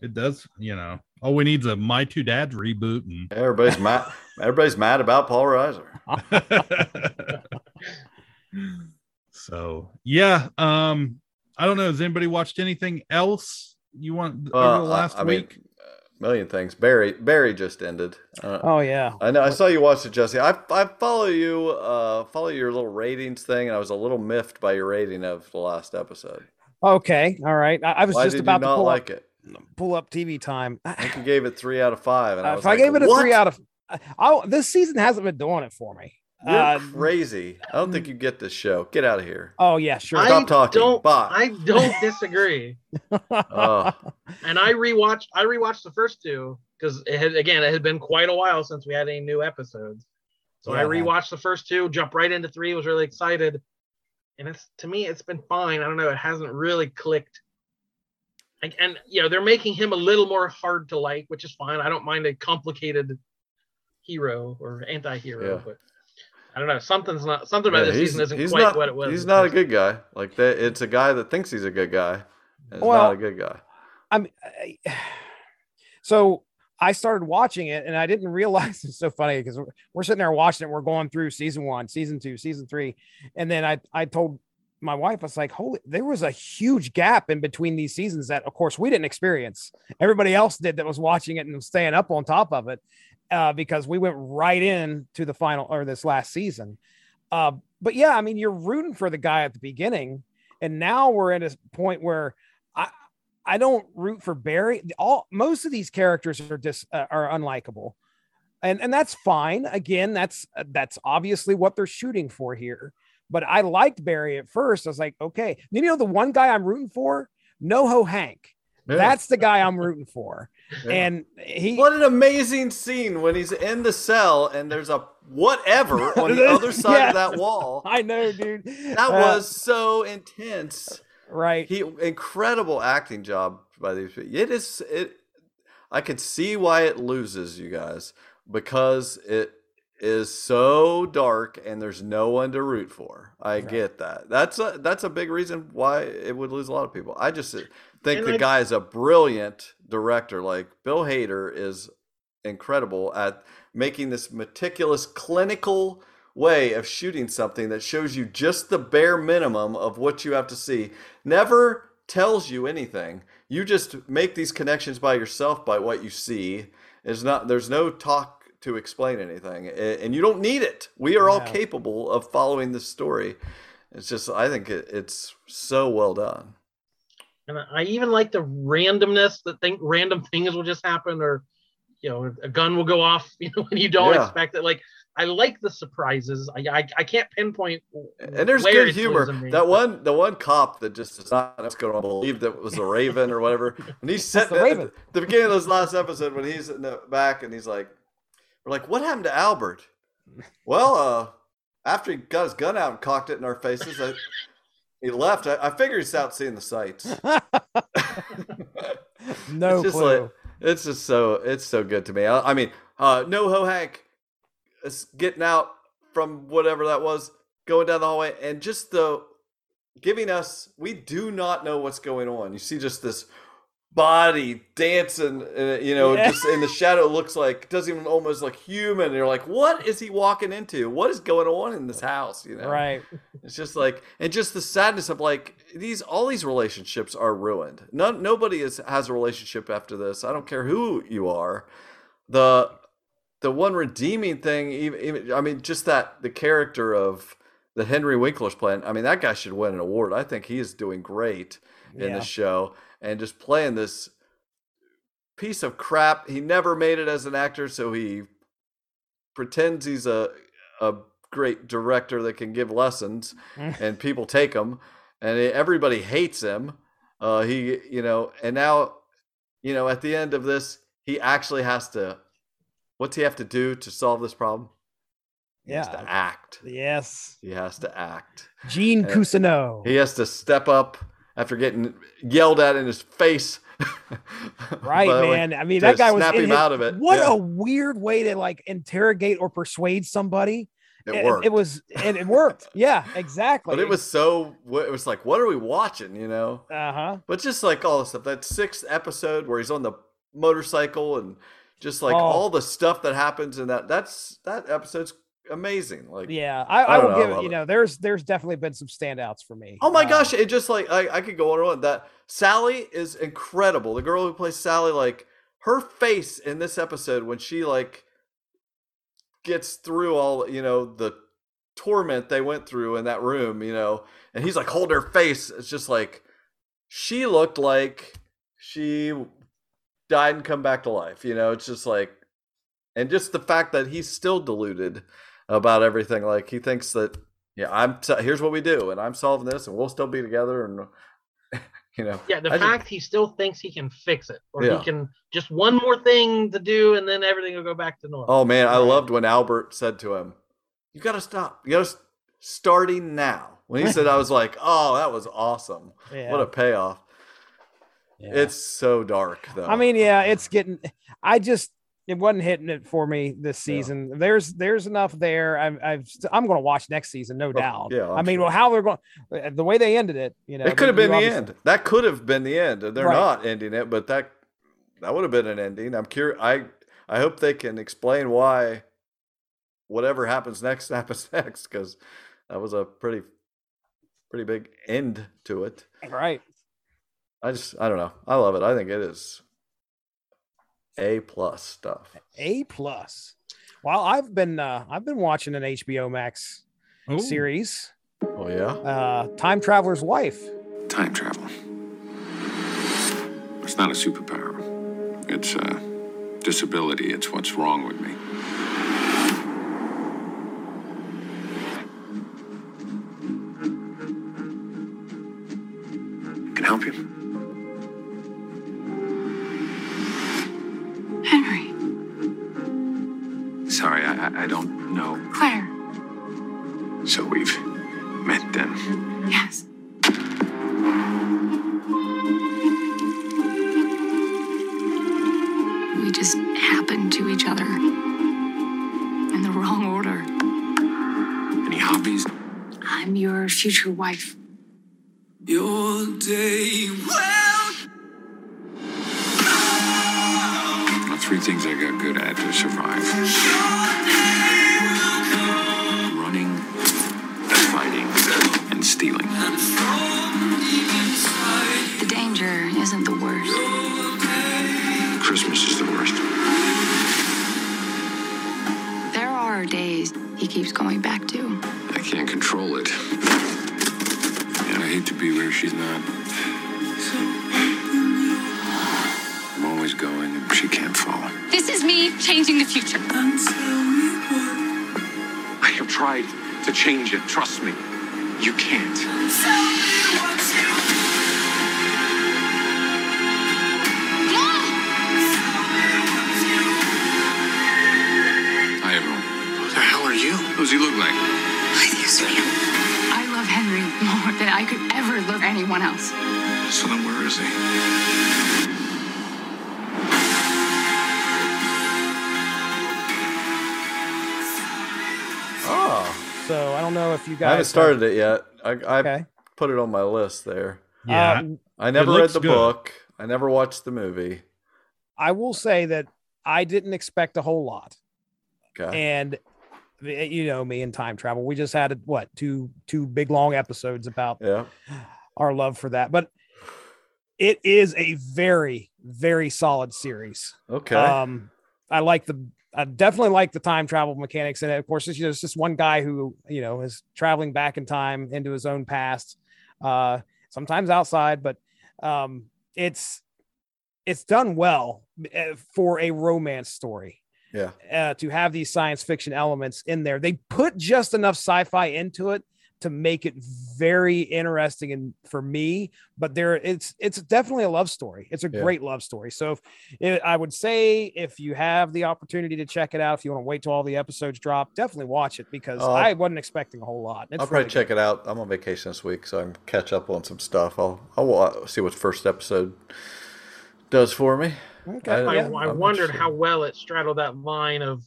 It does, you know. All we need is a My Two Dads reboot, and *laughs* everybody's mad. Everybody's mad about Paul Reiser. *laughs* so yeah, um, I don't know. Has anybody watched anything else you want uh, over the last I week? Mean, million things. Barry Barry just ended. Uh, oh yeah, I know. I saw you watched it, Jesse. I I follow you. Uh, follow your little ratings thing, and I was a little miffed by your rating of the last episode. Okay, all right. I, I was Why just about to pull like up, it. Pull up TV time. *sighs* I think you gave it three out of five, and I if I gave it a what? three out of, oh, this season hasn't been doing it for me. You're uh, crazy. I don't think you get this show. Get out of here. Oh yeah, sure. Stop I talking. Don't, Bye. I don't *laughs* disagree. oh. And I rewatched. I rewatched the first two because it had again it had been quite a while since we had any new episodes. So yeah, I rewatched the first two, jumped right into three, was really excited. And it's to me, it's been fine. I don't know, it hasn't really clicked. And, and you know, they're making him a little more hard to like, which is fine. I don't mind a complicated hero or anti-hero, yeah. but I don't know. Something's not something about Yeah, this season isn't he's quite not, what it was. He's not a good guy. Like that, it's a guy that thinks he's a good guy. It's Well, not a good guy. I'm I, so I started watching it and I didn't realize *laughs* it's so funny because we're, we're sitting there watching it. We're going through season one, season two, season three. And then I, I told my wife, was like, holy, there was a huge gap in between these seasons that, of course, we didn't experience. Everybody else did that was watching it and staying up on top of it uh, because we went right in to the final or this last season. Uh, but yeah, I mean, you're rooting for the guy at the beginning. And now we're at a point where I, I don't root for Barry. All most of these characters are just uh, are unlikable, and and that's fine. Again, that's that's obviously what they're shooting for here. But I liked Barry at first. I was like, okay, you know the one guy I'm rooting for, NoHo Hank. Yeah. That's the guy I'm rooting for, *laughs* Yeah. and he. What an amazing scene when he's in the cell and there's a whatever *laughs* on the other side Yeah. of that wall. *laughs* I know, dude. That Uh, was so intense. right. He incredible acting job by these people. It is it. I could see why it loses you guys because it is so dark and there's no one to root for. I get that. That's a that's a big reason why it would lose a lot of people. I just think And the guy is a brilliant director. Like Bill Hader is incredible at making this meticulous clinical way of shooting something that shows you just the bare minimum of what you have to see never tells you anything you just make these connections by yourself by what you see is not there's no talk to explain anything and you don't need it we are all capable of following this story it's just i think it, it's so well done And I even like the randomness that think random things will just happen, or you know, a gun will go off, *laughs* you know, when you don't Yeah. expect it. Like I like the surprises. I I, I can't pinpoint. and there's where good humor. losing me, That but- one, the one cop that just is not going to believe that it was a raven or whatever. When he's *laughs* sitting the at the beginning of this last episode, when he's in the back and he's like, "We're like, what happened to Albert?" Well, uh, after he got his gun out and cocked it in our faces, I, he left. I, I figured he's out seeing the sights. *laughs* *laughs* no it's just clue. like it's just so it's so good to me. I, I mean, uh, NoHo Hank is getting out from whatever that was, going down the hallway, and just the giving us we do not know what's going on. You see just this body dancing, uh, you know, Yeah. just in the shadow. Looks like doesn't even almost look human. And you're like, what is he walking into? What is going on in this house? You know, right. it's just like, and just the sadness of like these, all these relationships are ruined. None, nobody is has a relationship after this. I don't care who you are. The, the one redeeming thing, even, even I mean, just that the character of the Henry Winkler's playing. I mean, that guy should win an award. I think he is doing great in Yeah. the show and just playing this piece of crap. He never made it as an actor, so he pretends he's a a great director that can give lessons *laughs* and people take him and everybody hates him uh he you know and now you know at the end of this he actually has to what's he have to do to solve this problem he has Yeah. to act Yes. he has to act Gene Cousineau. he has to step up after getting yelled at in his face *laughs* Right, By the way, man. I mean, that guy was in him his- out of it What Yeah, a weird way to like interrogate or persuade somebody. it worked It was, and it worked. *laughs* yeah, exactly. but it was so it was like what are we watching you know Uh huh. But just like all the stuff, that sixth episode where he's on the motorcycle and just like Oh. all the stuff that happens in that that's that episode's amazing. Like Yeah, I, I I, will know, I give it. You know, there's there's definitely been some standouts for me. Oh my Uh, gosh, it just like I, I could go on and on. That Sally is incredible. The girl who plays Sally, like her face in this episode when she like gets through all you know the torment they went through in that room, you know, and he's like hold her face. It's just like she looked like she died and come back to life. You know, it's just like, and just the fact that he's still deluded about everything. Like he thinks that yeah, I'm t- here's what we do, and I'm solving this, and we'll still be together, and *laughs* you know, Yeah, the I just- fact he still thinks he can fix it, or Yeah. he can just one more thing to do, and then everything will go back to normal. Oh man, I loved when Albert said to him, "You got to stop. You got to starting now." When he said, "I was like, oh, that was awesome. Yeah. What a payoff." Yeah. It's so dark though. I mean, yeah, it's getting. I just it wasn't hitting it for me this season. Yeah. There's there's enough there. I've, I've I'm going to watch next season, no doubt. Yeah, I'm i mean, sure. well, how they're going, the way they ended it, you know, it could have been the end. That could have been the end. They're right. not ending it, but that that would have been an ending. I'm curious. I I hope they can explain why whatever happens next *laughs* happens next because that was a pretty pretty big end to it. Right. I just I don't know. I love it. I think it is a plus stuff. A plus. Well, I've been uh, I've been watching an HBO Max Ooh. series. Oh yeah. Uh, Time Traveler's Wife. Time travel. It's not a superpower. It's a disability. It's what's wrong with me. Your future wife. Your day well. Three things I got good at to survive. Running, fighting, and stealing. The danger isn't the worst. Christmas is the worst. There are days he keeps going back to. I can't control it. And I hate to be where she's not. I'm always going and she can't follow. This is me changing the future. I have tried to change it, trust me. You can't. Hi, everyone. Who the hell are you? Who does he look like? I love Henry more than I could ever love anyone else. So then where is he? Oh. So I don't know if you guys. I haven't started have... it yet. I, I okay. put it on my list there. Yeah. Um, I never read the good. book. I never watched the movie. I will say that I didn't expect a whole lot. Okay. And you know me and time travel. We just had what two two big long episodes about yeah. our love for that. But it is a very very solid series. Okay. Um, I like the I definitely like the time travel mechanics in it. Of course, it's, you know, it's just one guy who you know is traveling back in time into his own past, uh, sometimes outside, but um, it's it's done well eh, for a romance story. Yeah, uh, to have these science fiction elements in there, they put just enough sci-fi into it to make it very interesting and for me but there it's it's definitely a love story. It's a yeah. great love story. So if, if, i would say if you have the opportunity to check it out if you want to wait till all the episodes drop definitely watch it because uh, i wasn't expecting a whole lot. It's i'll probably check it out. I'm on vacation this week so i can catch up on some stuff. I'll i'll see what first episode does for me okay i, yeah. I, I wondered how well it straddled that line of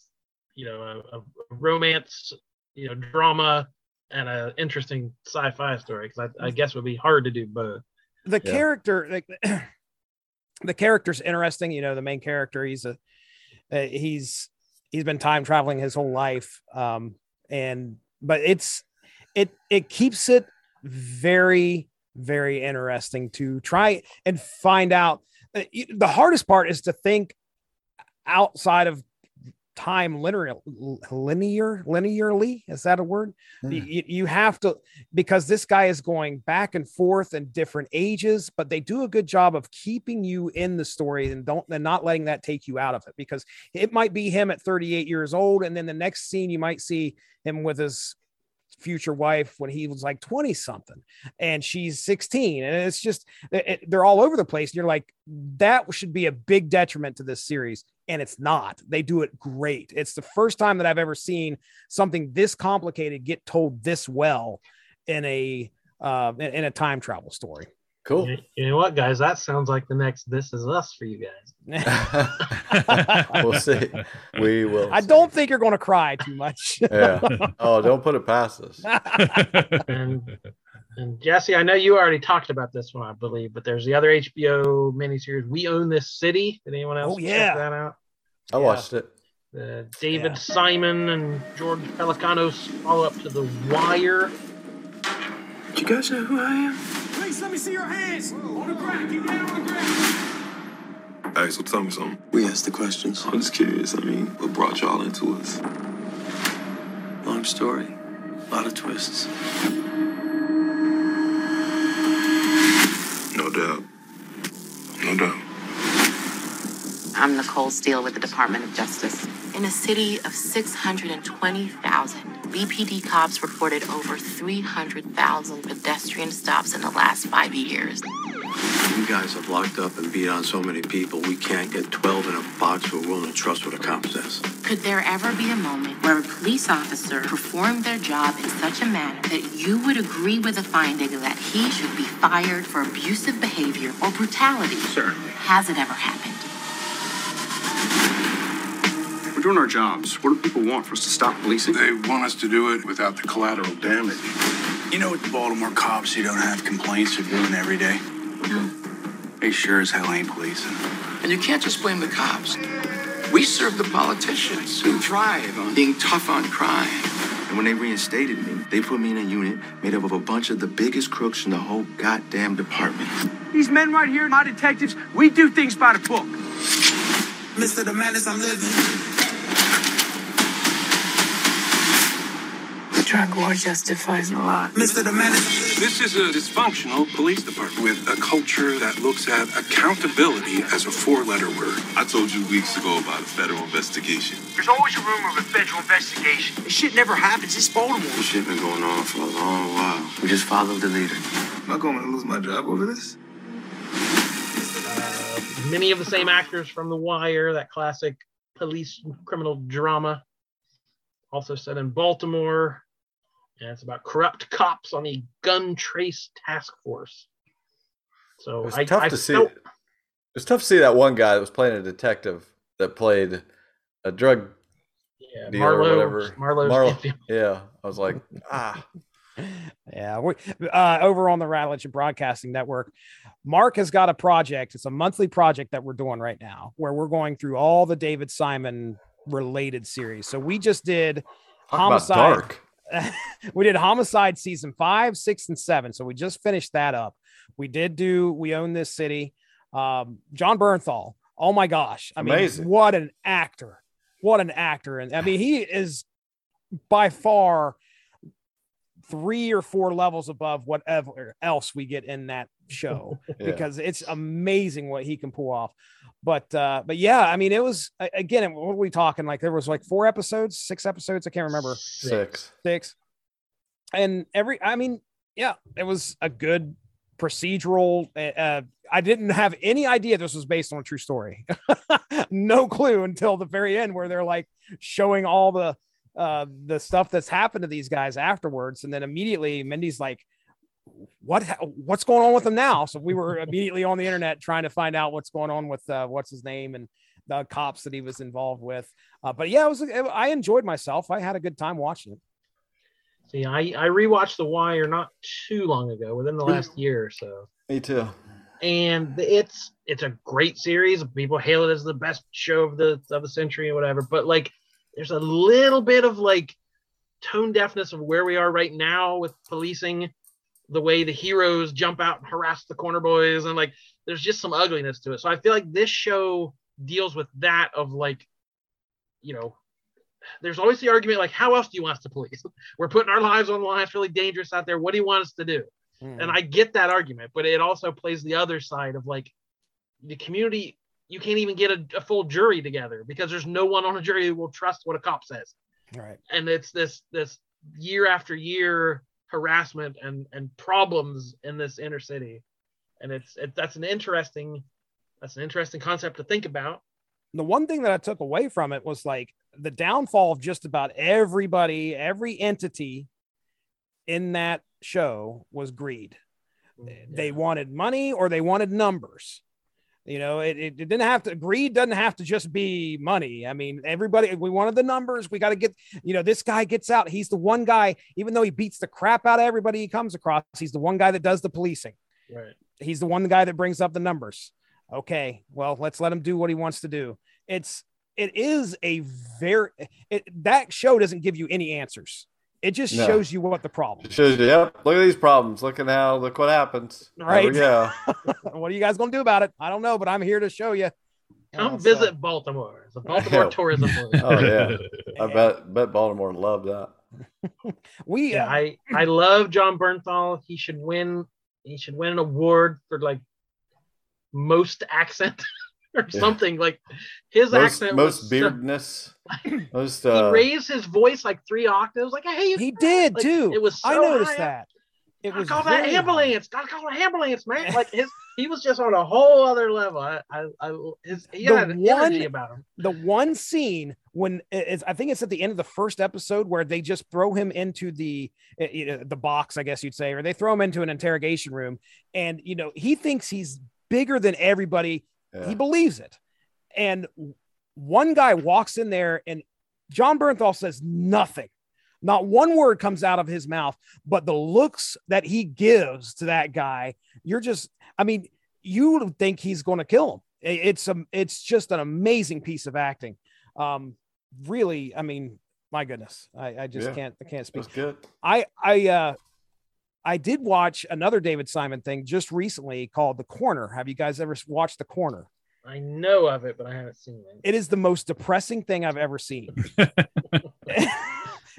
you know a, a romance you know drama and an interesting sci-fi story because I, I, guess it would be hard to do both. The yeah. character, like *clears throat* the character's interesting. You know, the main character, he's a uh, he's he's been time traveling his whole life, um, and but it's it it keeps it very very interesting to try and find out. Uh, the hardest part is to think outside of time linear linear linearly is that a word mm. you, you, have to because this guy is going back and forth in different ages but they do a good job of keeping you in the story and don't and not letting that take you out of it because it might be him at 38 years old and then the next scene you might see him with his future wife when he was like 20 something and she's 16 and it's just it, they're all over the place and you're like that should be a big detriment to this series and it's not. They do it great. It's the first time that I've ever seen something this complicated get told this well in a uh, in a time travel story. Cool. You, you know what, guys? That sounds like the next "This Is Us" for you guys. *laughs* *laughs* we'll see. We will. I see. don't think you're going to cry too much. *laughs* Yeah. Oh, don't put it past us. and and Jesse, I know you already talked about this one, I believe, but there's the other HBO miniseries, "We Own This City." Did anyone else Oh, yeah. check that out? I watched it. The David Yeah. Simon and George Pelecanos follow up to The Wire. Do you guys know who I am? Please let me see your hands. On the ground. Keep down on the ground. Hey, so tell me something. We asked the questions. I'm just curious. I mean, what brought y'all into us? Long story. A lot of twists. No doubt. No doubt. I'm Nicole Steele with the Department of Justice. In a city of 620,000, BPD cops reported over 300,000 pedestrian stops in the last five years. You guys have locked up and beat on so many people, we can't get 12 in a box who are willing to trust what a cop says. Could there ever be a moment where a police officer performed their job in such a manner that you would agree with the finding that he should be fired for abusive behavior or brutality? Certainly. Has it ever happened? We're doing our jobs. What do people want for us to stop policing? They want us to do it without the collateral damage. You know with the Baltimore cops you don't have complaints are doing every day? No. They sure as hell ain't policing. And you can't just blame the cops. We serve the politicians who thrive on being tough on crime. And when they reinstated me, they put me in a unit made up of a bunch of the biggest crooks in the whole goddamn department. These men right here, my detectives, we do things by the book. Mr. The Madness I'm living. Drug war justifies a lot. Mr. The Madness. This is a dysfunctional police department with a culture that looks at accountability as a four letter word. I told you weeks ago about a federal investigation. There's always a rumor of a federal investigation. This shit never happens. It's Baltimore. This shit been going on for a long while. We just followed the leader. Am I going to lose my job over this? Many of the same actors from The Wire, that classic police criminal drama, also set in Baltimore. And it's about corrupt cops on the gun trace task force. So it's I, tough I to see. felt- It was tough to see that one guy that was playing a detective that played a drug Yeah, dealer or whatever. Marlo's Marlo- *laughs* Yeah, I was like, ah, Yeah, we uh, over on the Rattling Broadcasting Network. Mark has got a project. It's a monthly project that we're doing right now, where we're going through all the David Simon related series. So we just did Talk about Homicide. dark. *laughs* we did Homicide season five, six, and seven. So we just finished that up. We did do We Own This City. Um, Jon Bernthal. Oh my gosh. I mean, Amazing. what an actor. What an actor. And I mean, he is by far three or four levels above whatever else we get in that show *laughs* Yeah. because it's amazing what he can pull off. But uh, but yeah, I mean, it was again, what were we talking? Like there was like four episodes, six episodes, I can't remember six. six. And every, I mean, yeah, it was a good procedural. uh, Uh, I didn't have any idea this was based on a true story. *laughs* no clue until the very end, where they're like showing all the uh the stuff that's happened to these guys afterwards, and then immediately Mindy's like, "What? What's going on with them now?" So we were immediately on the internet trying to find out what's going on with uh, what's his name and the cops that he was involved with. Uh, but yeah, it was. I enjoyed myself. I had a good time watching it. See, I, I rewatched The Wire not too long ago, within the last year or so. Me too. and it's it's a great series. People hail it as the best show of the of the century or whatever. But like, there's a little bit of like tone deafness of where we are right now with policing, the way the heroes jump out and harass the corner boys, and like, there's just some ugliness to it. So I feel like this show deals with that of like, you know. There's always the argument like, how else do you want us to police? *laughs* We're putting our lives on the line. It's really dangerous out there. What do you want us to do? Mm. and I get that argument, but it also plays the other side of like the community. You can't even get a, a full jury together because there's no one on a jury who will trust what a cop says, right. and it's this this year after year harassment and and problems in this inner city, and it's it, that's an interesting that's an interesting concept to think about. the one thing that I took away from it was like the downfall of just about everybody, every entity in that show was greed. Mm, they wanted money or they wanted numbers. You know, it, it, didn't have to greed doesn't have to just be money. I mean, everybody we wanted the numbers. We got to get, you know, this guy gets out. He's the one guy, even though he beats the crap out of everybody he comes across, he's the one guy that does the policing. Right. He's the one guy that brings up the numbers. Okay, well, let's let him do what he wants to do. It's it is a very it, that show doesn't give you any answers. It just no. shows you what the problem. It shows you, yep. Look at these problems. Look at how. Look what happens. Right. Yeah. *laughs* what are you guys gonna do about it? I don't know, but I'm here to show you. Come visit so. Baltimore. It's a Baltimore *laughs* tourism. *laughs* oh yeah, I bet bet Baltimore loved that. we. Yeah, uh, I I love Jon Bernthal. He should win. He should win an award for like most accent *laughs* or yeah. something like his most, accent most beardness so, *laughs* most uh, he raised his voice like three octaves like hey he did like, too. it was so i noticed high. that. It was call that ambulance gotta call an ambulance man. Like his he was just on a whole other level. I i, I his he the had an one, energy about him. the one scene when it's i think it's at the end of the first episode where they just throw him into the you know, the box i guess you'd say or they throw him into an interrogation room and you know he thinks he's bigger than everybody yeah. He believes it. And one guy walks in there and Jon Bernthal says nothing. Not one word comes out of his mouth, but the looks that he gives to that guy, you're just, I mean, you think he's going to kill him. It's a, it's just an amazing piece of acting. Um, really, I mean, my goodness, I, I just yeah, can't, I can't speak. That's good. I, I, uh, I did watch another David Simon thing just recently called The Corner. Have you guys ever watched The Corner? I know of it, but I haven't seen it. It is the most depressing thing I've ever seen. *laughs*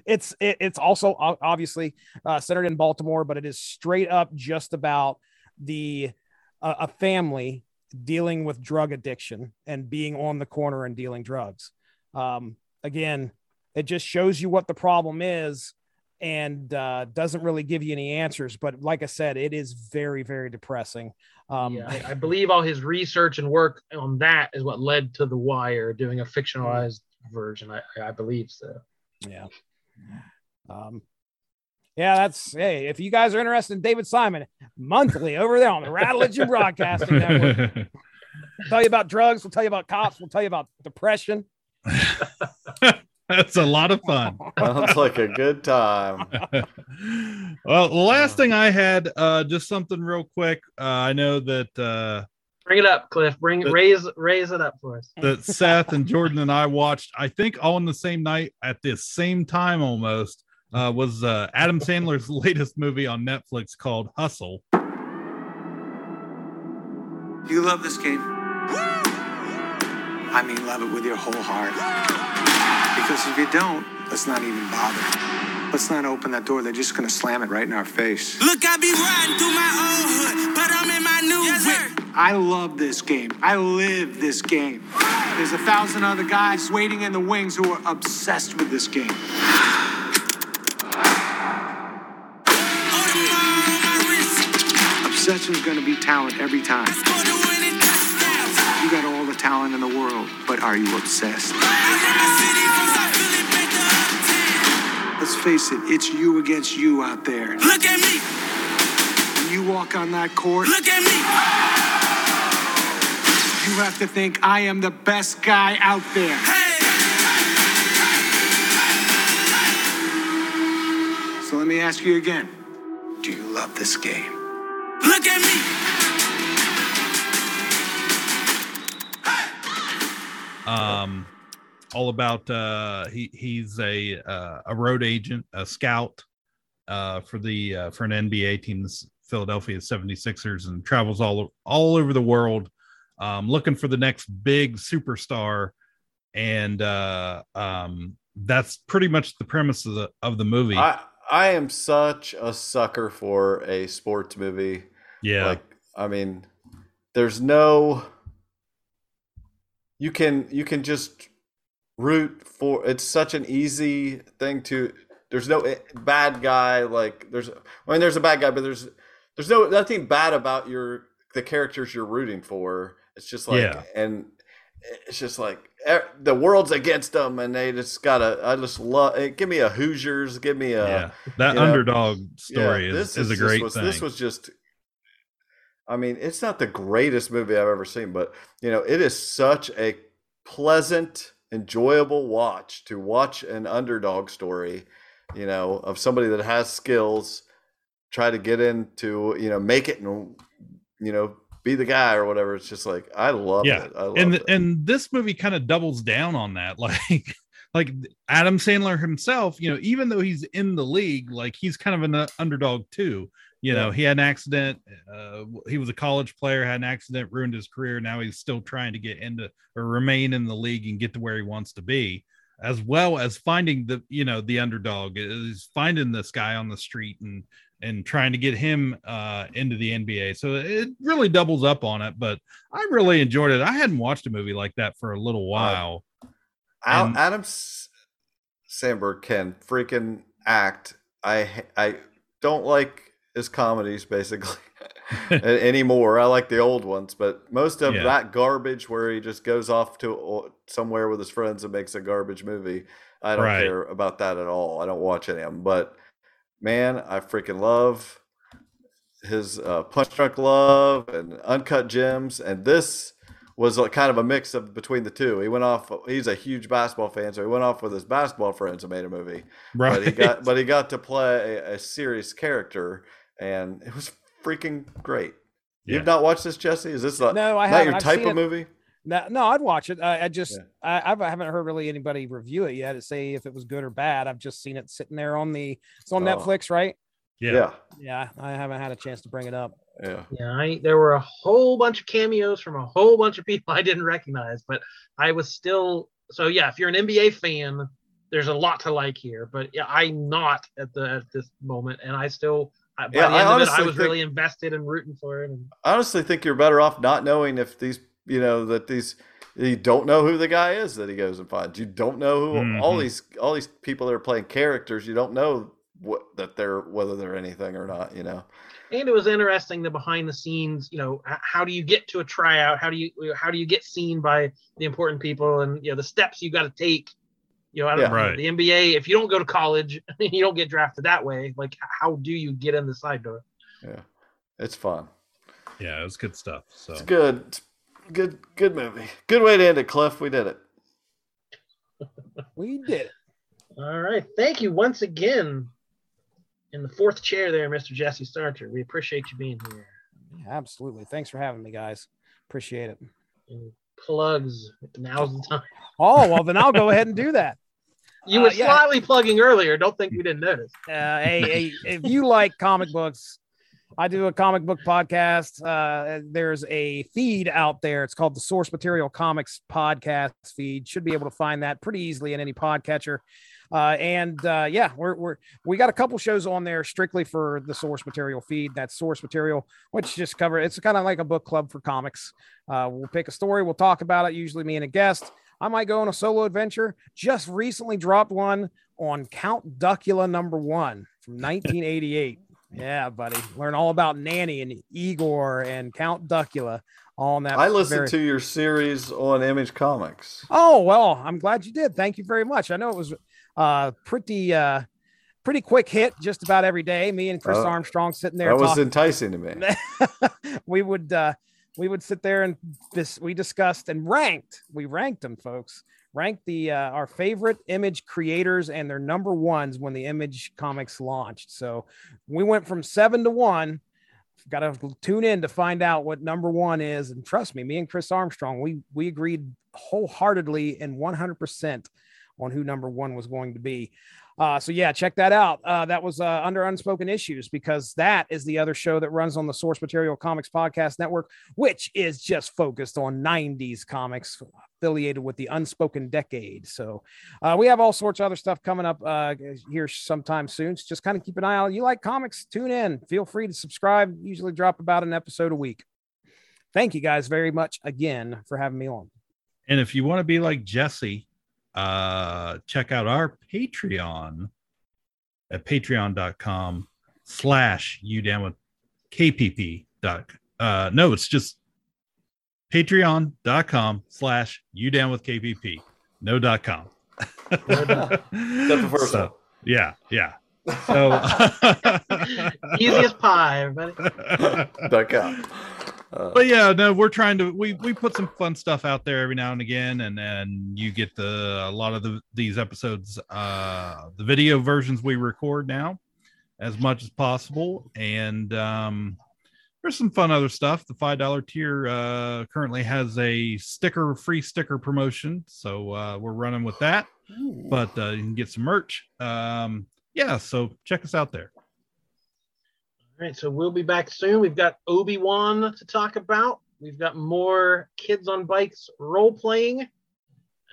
it's it, it's also obviously uh, centered in Baltimore, but it is straight up just about the uh, a family dealing with drug addiction and being on the corner and dealing drugs. Um, again, it just shows you what the problem is and uh, doesn't really give you any answers. But like I said, it is very, very depressing. Um, yeah, I, I, believe all his research and work on that is what led to The Wire doing a fictionalized version. I, I believe so. Yeah. Um, yeah, that's hey. If you guys are interested in David Simon, monthly over there on the Rattledge and Broadcasting Network. we'll *laughs* tell you about drugs. We'll tell you about cops. We'll tell you about depression. *laughs* That's a lot of fun. *laughs* Sounds like a good time. *laughs* well, the last thing I had, uh, just something real quick. Uh, I know that uh, bring it up, Cliff. Bring that, raise raise it up for us. *laughs* That Seth and Jordan and I watched, I think, all in the same night at the same time almost. Uh, was uh, Adam Sandler's latest movie on Netflix called Hustle. You love this game. I mean, love it with your whole heart. Because if you don't, let's not even bother. Let's not open that door. They're just gonna slam it right in our face. Look, I be riding through my old hood, but I'm in my new yes, whip. I love this game. I live this game. There's a thousand other guys waiting in the wings who are obsessed with this game. Obsession's gonna be talent every time. Talent in the world, but are you obsessed? Let's face it, it's you against you out there. Look at me. When you walk on that court, look at me. You have to think I am the best guy out there. Hey. So let me ask you again. Do you love this game? Look at me. Um all about uh, he he's a uh, a road agent, a scout uh, for the uh, for an NBA team, the Philadelphia 76ers, and travels all all over the world um, looking for the next big superstar. And uh, um, that's pretty much the premise of the of the movie. I I am such a sucker for a sports movie. Yeah, like I mean, there's no you can you can just root for it's such an easy thing to there's no eh, bad guy like there's I mean there's a bad guy but there's there's no nothing bad about your the characters you're rooting for. It's just like yeah. and it's just like the world's against them and they just gotta i just love eh, give me a hoosiers give me a yeah. That underdog know, story yeah, is, is, is, a great was, thing. this was just I mean, it's not the greatest movie I've ever seen, but you know, it is such a pleasant, enjoyable watch to watch an underdog story, you know, of somebody that has skills, try to get into, you know, make it and you know, be the guy or whatever. It's just like I love yeah. it. I love and it. and this movie kind of doubles down on that. *laughs* Like like Adam Sandler himself, you know, even though he's in the league, like he's kind of an uh, underdog too. You know, he had an accident. Uh, he was a college player, had an accident, ruined his career. Now he's still trying to get into or remain in the league and get to where he wants to be, as well as finding the you know the underdog is finding this guy on the street and and trying to get him uh, into the NBA. So it really doubles up on it. But I really enjoyed it. I hadn't watched a movie like that for a little while. Al- And- Adam Sandberg can freaking act. I I don't like his comedies basically *laughs* *laughs* anymore. I like the old ones, but most of Yeah. that garbage where he just goes off to somewhere with his friends and makes a garbage movie. I don't Right. care about that at all. I don't watch any of them. But man, I freaking love his uh, Punch Drunk Love and Uncut Gems, and this was like kind of a mix of between the two. He went off. He's a huge basketball fan, so he went off with his basketball friends and made a movie. But he got but he got to play a, a serious character, and it was freaking great. You've not watched this, Jesse? Is this not, No, I not haven't. your I've type seen of it. movie? No, no, I'd watch it. I, I just Yeah. I, I've- I haven't heard really anybody review it yet to say if it was good or bad. I've just seen it sitting there on the it's on Oh. Netflix, right? Yeah. Yeah, I haven't had a chance to bring it up. Yeah. Yeah, I, there were a whole bunch of cameos from a whole bunch of people *laughs* I didn't recognize, but I was still so yeah. If you're an NBA fan, there's a lot to like here, but yeah, I'm not at the at this moment, and I still I- by Yeah, the I of it, I was think- really invested and rooting for it. And I honestly think you're better off not knowing if these, you know, that these you don't know who the guy is that he goes and finds. You don't know who all Mhm. these all these people that are playing characters. You don't know what that they're whether they're anything or not. You know. and it was interesting the behind the scenes you know how do you get to a tryout how do you how do you get seen by the important people and you know the steps you got to take you know I don't Yeah. know, Right. the nba if you don't go to college *laughs* you don't get drafted that way like how do you get in the side door Yeah, it's fun. Yeah, it was good stuff. So It's good. It's good. Good movie. Good way to end it, Cliff. We did it. *laughs* We did it. all right thank you once again in the fourth chair there mr jesse starter we appreciate you being here Yeah, absolutely. Thanks for having me, guys. Appreciate it. and plugs now's the time Oh well, then I'll go ahead and do that. You Uh, were yeah. slightly plugging earlier don't think we didn't notice Uh, hey, hey, if you like comic books, I do a comic book podcast. Uh, there's a feed out there. It's called the Source Material Comics Podcast feed. Should be able to find that pretty easily in any podcatcher. Uh, and uh, yeah, we're, we're we got a couple shows on there strictly for the source material feed. That source material, which just cover it's kind of like a book club for comics. Uh, we'll pick a story, we'll talk about it. Usually, me and a guest. I might go on a solo adventure. Just recently dropped one on Count Duckula number one from *laughs* 1988. Yeah, buddy. Learn all about Nanny and Igor and Count Duckula. On that. I listened very- to your series on Image Comics. Oh well, I'm glad you did. Thank you very much. I know it was uh pretty uh pretty quick hit just about every day. Me and Chris Oh, Armstrong sitting there That was enticing to me. *laughs* we would uh we would sit there and this we discussed and ranked. We ranked them, folks. Ranked the uh, our favorite image creators and their number ones when the image comics launched. So we went from seven to one. Got to tune in to find out what number one is. And trust me, me and Chris Armstrong, we we agreed wholeheartedly and 100% on who number one was going to be. Uh, so yeah, check that out. Uh, that was uh, under unspoken issues because that is the other show that runs on the Source Material Comics Podcast Network, which is just focused on '90s comics, affiliated with the Unspoken Decade. So uh, we have all sorts of other stuff coming up uh, here sometime soon. So just kind of keep an eye out. You like comics? Tune in. Feel free to subscribe. Usually drop about an episode a week. Thank you guys very much again for having me on. And if you want to be like Jesse, uh, check out our Patreon at patreon.com slash you down with KPP. Dot, uh, no, it's just patreon.com slash you down with KPP. No dot com. *laughs* Except the first So. Yeah, yeah. *laughs* So *laughs* easy as pie everybody Duck out. but yeah, no, we're trying to we we put some fun stuff out there every now and again, and then you get the a lot of the these episodes, uh, the video versions we record now, as much as possible, and um, there's some fun other stuff. The five dollar tier uh, currently has a sticker free sticker promotion, so uh, we're running with that. Ooh. But uh, you can get some merch. Um, yeah, so check us out there. All right, so we'll be back soon. We've got Obi Wan to talk about. We've got more kids on bikes role playing,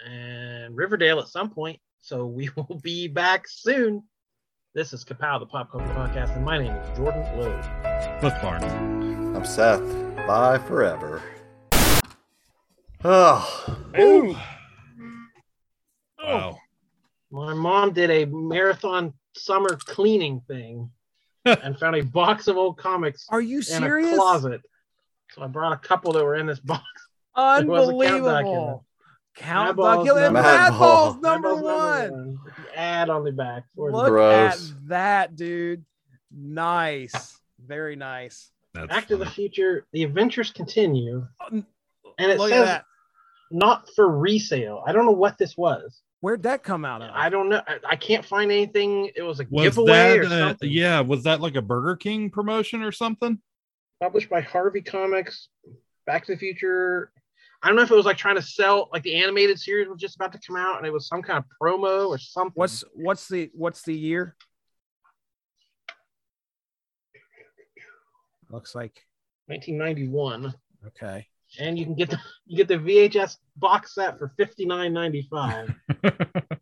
and Riverdale at some point. So we *laughs* will be back soon. This is Kapow, the Pop Culture Podcast, and my name is Jordan Lowe. Cliff Barnes. I'm Seth. Bye forever. Oh, Ooh. Wow. My mom did a marathon summer cleaning thing and found a box of old comics Are you in serious? a closet. So I brought a couple that were in this box. *laughs* It was a Count Duckula. Unbelievable. Count Madballs Duckula, number- Madballs number one. Ad on the back. for Look Gross. at that, dude. Nice. Very nice. That's Back to the. Future, the adventures continue. Um, and it Look at says that. not for resale. I don't know what this was. Where'd that come out of? I don't know. I, I can't find anything. It was a Was giveaway that or uh, something. yeah? Was that like a Burger King promotion or something? Published by Harvey Comics. Back to the Future. I don't know if it was like trying to sell like the animated series was just about to come out and it was some kind of promo or something. What's what's the what's the year? Looks like 1991? okay. And you can get the you get the VHS box set for 59.95.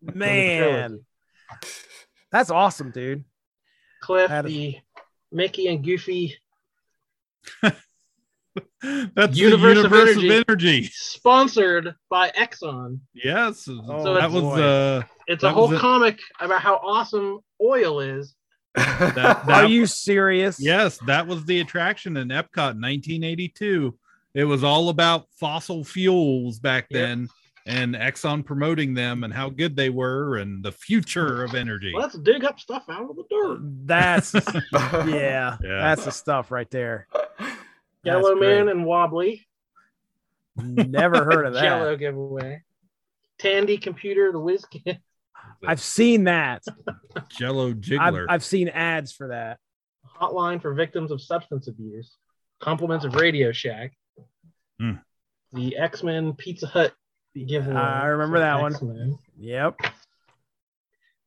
*laughs* Man. That's awesome, dude. Cliff, That the Mickey and Goofy *laughs* That's Universe the of universe of Energy. energy. sponsored by Exxon. Yes, Oh, that was uh, It's a whole comic about how awesome oil is. that, *laughs* Are you serious? Yes, that was the attraction in Epcot in 1982. It was all about fossil fuels back Yep. then and Exxon promoting them and how good they were and the future of energy. Let's dig up stuff out of the dirt. Uh, that's *laughs* yeah, *laughs* Yeah. that's the stuff right there. Yellow That's Man great. and Wobbly. Never heard of *laughs* that. Jello giveaway. Tandy Computer, the Whiz Kid. I've seen that. Jello I've, Jiggler. I've seen ads for that. Hotline for victims of substance abuse. Compliments of Radio Shack. Hmm. The X Men Pizza Hut giveaway. I remember that one. X-Men. Yep.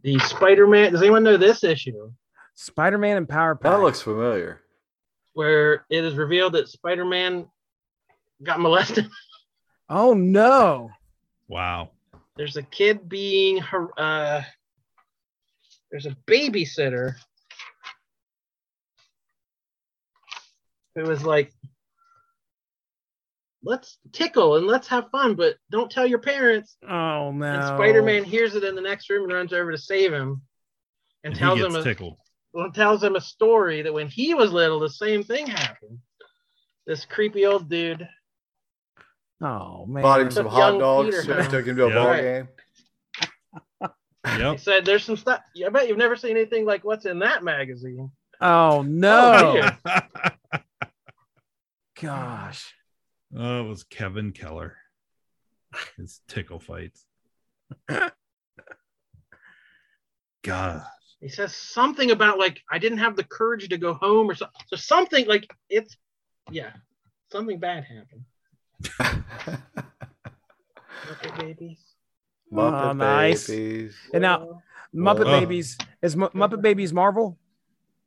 The Spider Man. Does anyone know this issue? Spider-Man and Power Pack. that looks familiar. Where it is revealed that Spider Man got molested. *laughs* Oh no. wow. There's a kid being har- uh there's a babysitter who was like let's tickle and let's have fun but don't tell your parents Oh no. and spider-man hears it in the next room and runs over to save him and, And tells him a, tickled. well, tells him a story that when he was little the same thing happened this creepy old dude Oh man. Bought him some hot dogs. Peter Took him to a Yeah. ball Right. game. *laughs* he said there's some stuff i bet you've never seen anything like what's in that magazine Oh no. Oh, dear. *laughs* Gosh. Oh, it was Kevin Keller. His tickle fights. *laughs* God. he says something about like I didn't have the courage to go home or something. So something like it's yeah, something bad happened. *laughs* Muppet babies. Muppet Oh, nice. babies. And now Muppet Oh. Babies is Mu- Muppet Babies Marvel?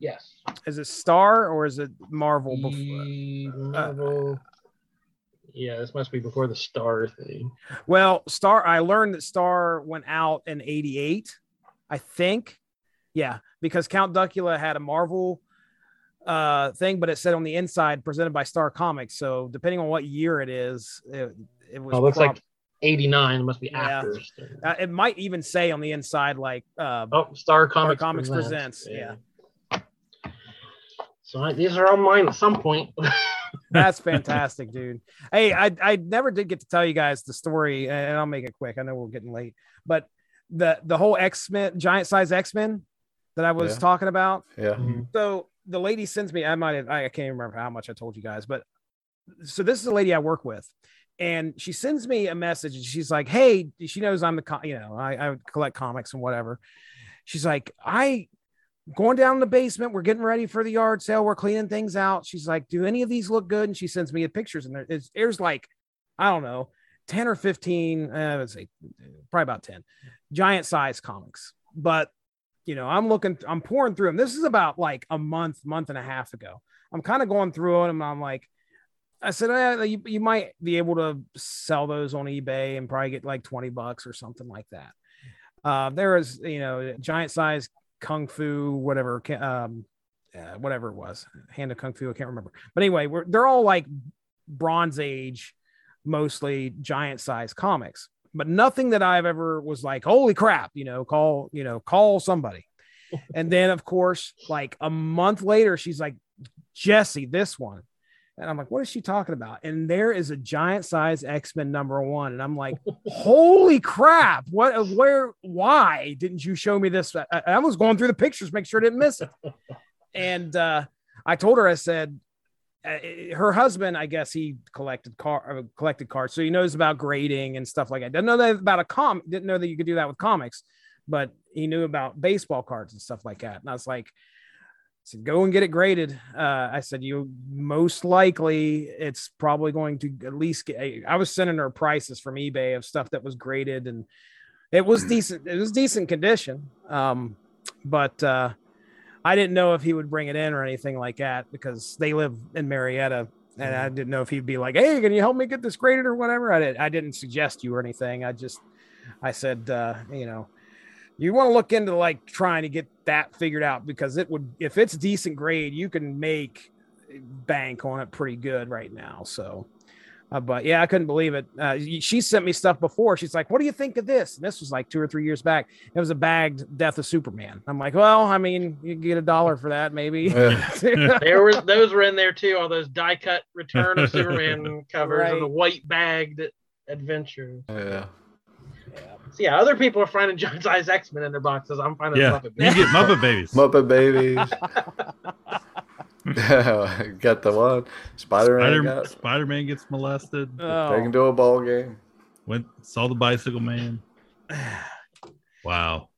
Yes. Is it Star or is it Marvel before? Marvel. Uh, yeah, this must be before the star thing. Well, Star I learned that Star went out in 88, I think. Yeah, because Count Duckula had a Marvel uh thing, but it said on the inside presented by Star Comics. So depending on what year it is, it, it was Oh, it looks like 89. It must be Yeah. after. uh, it might even say on the inside like uh Oh, Star Comics, Comics presents. Yeah. So I, these are all mine at some point. *laughs* That's *laughs* fantastic, dude. Hey, I I never did get to tell you guys the story, and I'll make it quick. I know we're getting late, but the the whole X Men, giant size X Men that I was Yeah. talking about. Yeah. Mm-hmm. So the lady sends me. I might have. I can't remember how much I told you guys, but so this is a lady I work with, and she sends me a message, and she's like, "Hey, she knows I'm the you know I, I collect comics and whatever." She's like, "I." Going down in the basement, we're getting ready for the yard sale. We're cleaning things out. She's like, "Do any of these look good?" And she sends me pictures, and there's, there's like, I don't know, 10 or 15, uh, let's say probably about 10 giant size comics. But, you know, I'm looking, I'm pouring through them. This is about like a month, month and a half ago. I'm kind of going through it and I'm like, I said, eh, you, you might be able to sell those on eBay and probably get like 20 bucks or something like that. Uh, there is, you know, giant size kung fu, whatever, um, uh, whatever it was, hand of kung fu. I can't remember. But anyway, we're, they're all like Bronze Age mostly giant size comics, but nothing that I've ever was like, holy crap, you know, call, you know, call somebody. and then, of course, like a month later, she's like, Jesse, this one. And I'm like, what is she talking about? And there is a giant size X Men number one. And I'm like, *laughs* holy crap. What, where, why didn't you show me this? I, I was going through the pictures, make sure I didn't miss it. *laughs* and uh, I told her, I said, uh, her husband, I guess he collected car uh, collected cards, so he knows about grading and stuff like that. Didn't know that about a com. Didn't know that you could do that with comics, but he knew about baseball cards and stuff like that. And I was like, said, go and get it graded. Uh, I said, you most likely it's probably going to at least get. I was sending her prices from eBay of stuff that was graded, and it was decent. It was decent condition. Um, but uh, I didn't know if he would bring it in or anything like that because they live in Marietta. And I didn't know if he'd be like, "Hey, can you help me get this graded or whatever?" I didn't, I didn't suggest you or anything. I just, I said, uh, you know, you want to look into like trying to get that figured out because it would, if it's decent grade, you can make bank on it pretty good right now. So, uh, but yeah, I couldn't believe it. Uh, she sent me stuff before. She's like, "What do you think of this?" And this was like two or three years back. It was a bagged Death of Superman. I'm like, "Well, I mean, you get a dollar for that, maybe." *laughs* there were those were in there too. All those die cut Return of *laughs* Superman covers right. and the white bagged adventures. Yeah. Yeah. So yeah, other people are finding *laughs* giant size X Men in their boxes. I'm finding yeah. Muppet Babies. You get Muppet Babies. *laughs* Muppet Babies. *laughs* got the one. Spider Man. Spider, Spider Man gets molested. Oh. Taken to a ball game. Went saw the bicycle man. *sighs* Wow.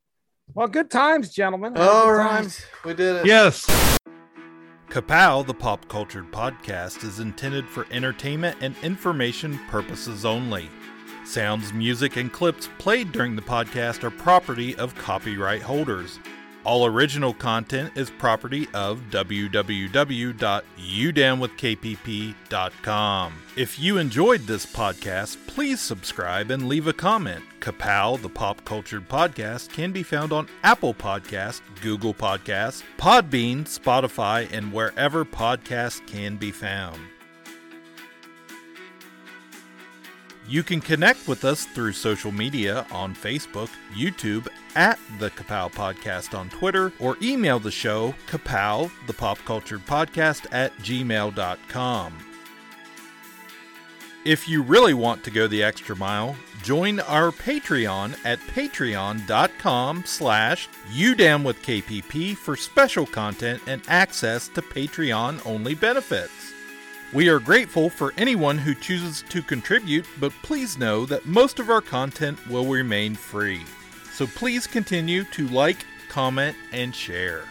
Well, good times, gentlemen. All right, times. we did it. Yes. Kapow, the pop cultured podcast, is intended for entertainment and information purposes only. Sounds, music, and clips played during the podcast are property of copyright holders. All original content is property of www.udownwithkpp.com. If you enjoyed this podcast, please subscribe and leave a comment. Kapow, the pop cultured podcast, can be found on Apple Podcast, Google Podcast, Podbean, Spotify, and wherever podcasts can be found. You can connect with us through social media on Facebook, YouTube, at the Kapow Podcast on Twitter, or email the show, kapow, the pop culture podcast at gmail.com. If you really want to go the extra mile, join our Patreon at patreon.com slash udownwithkpp for special content and access to Patreon-only benefits. We are grateful for anyone who chooses to contribute, but please know that most of our content will remain free. So please continue to like, comment, and share.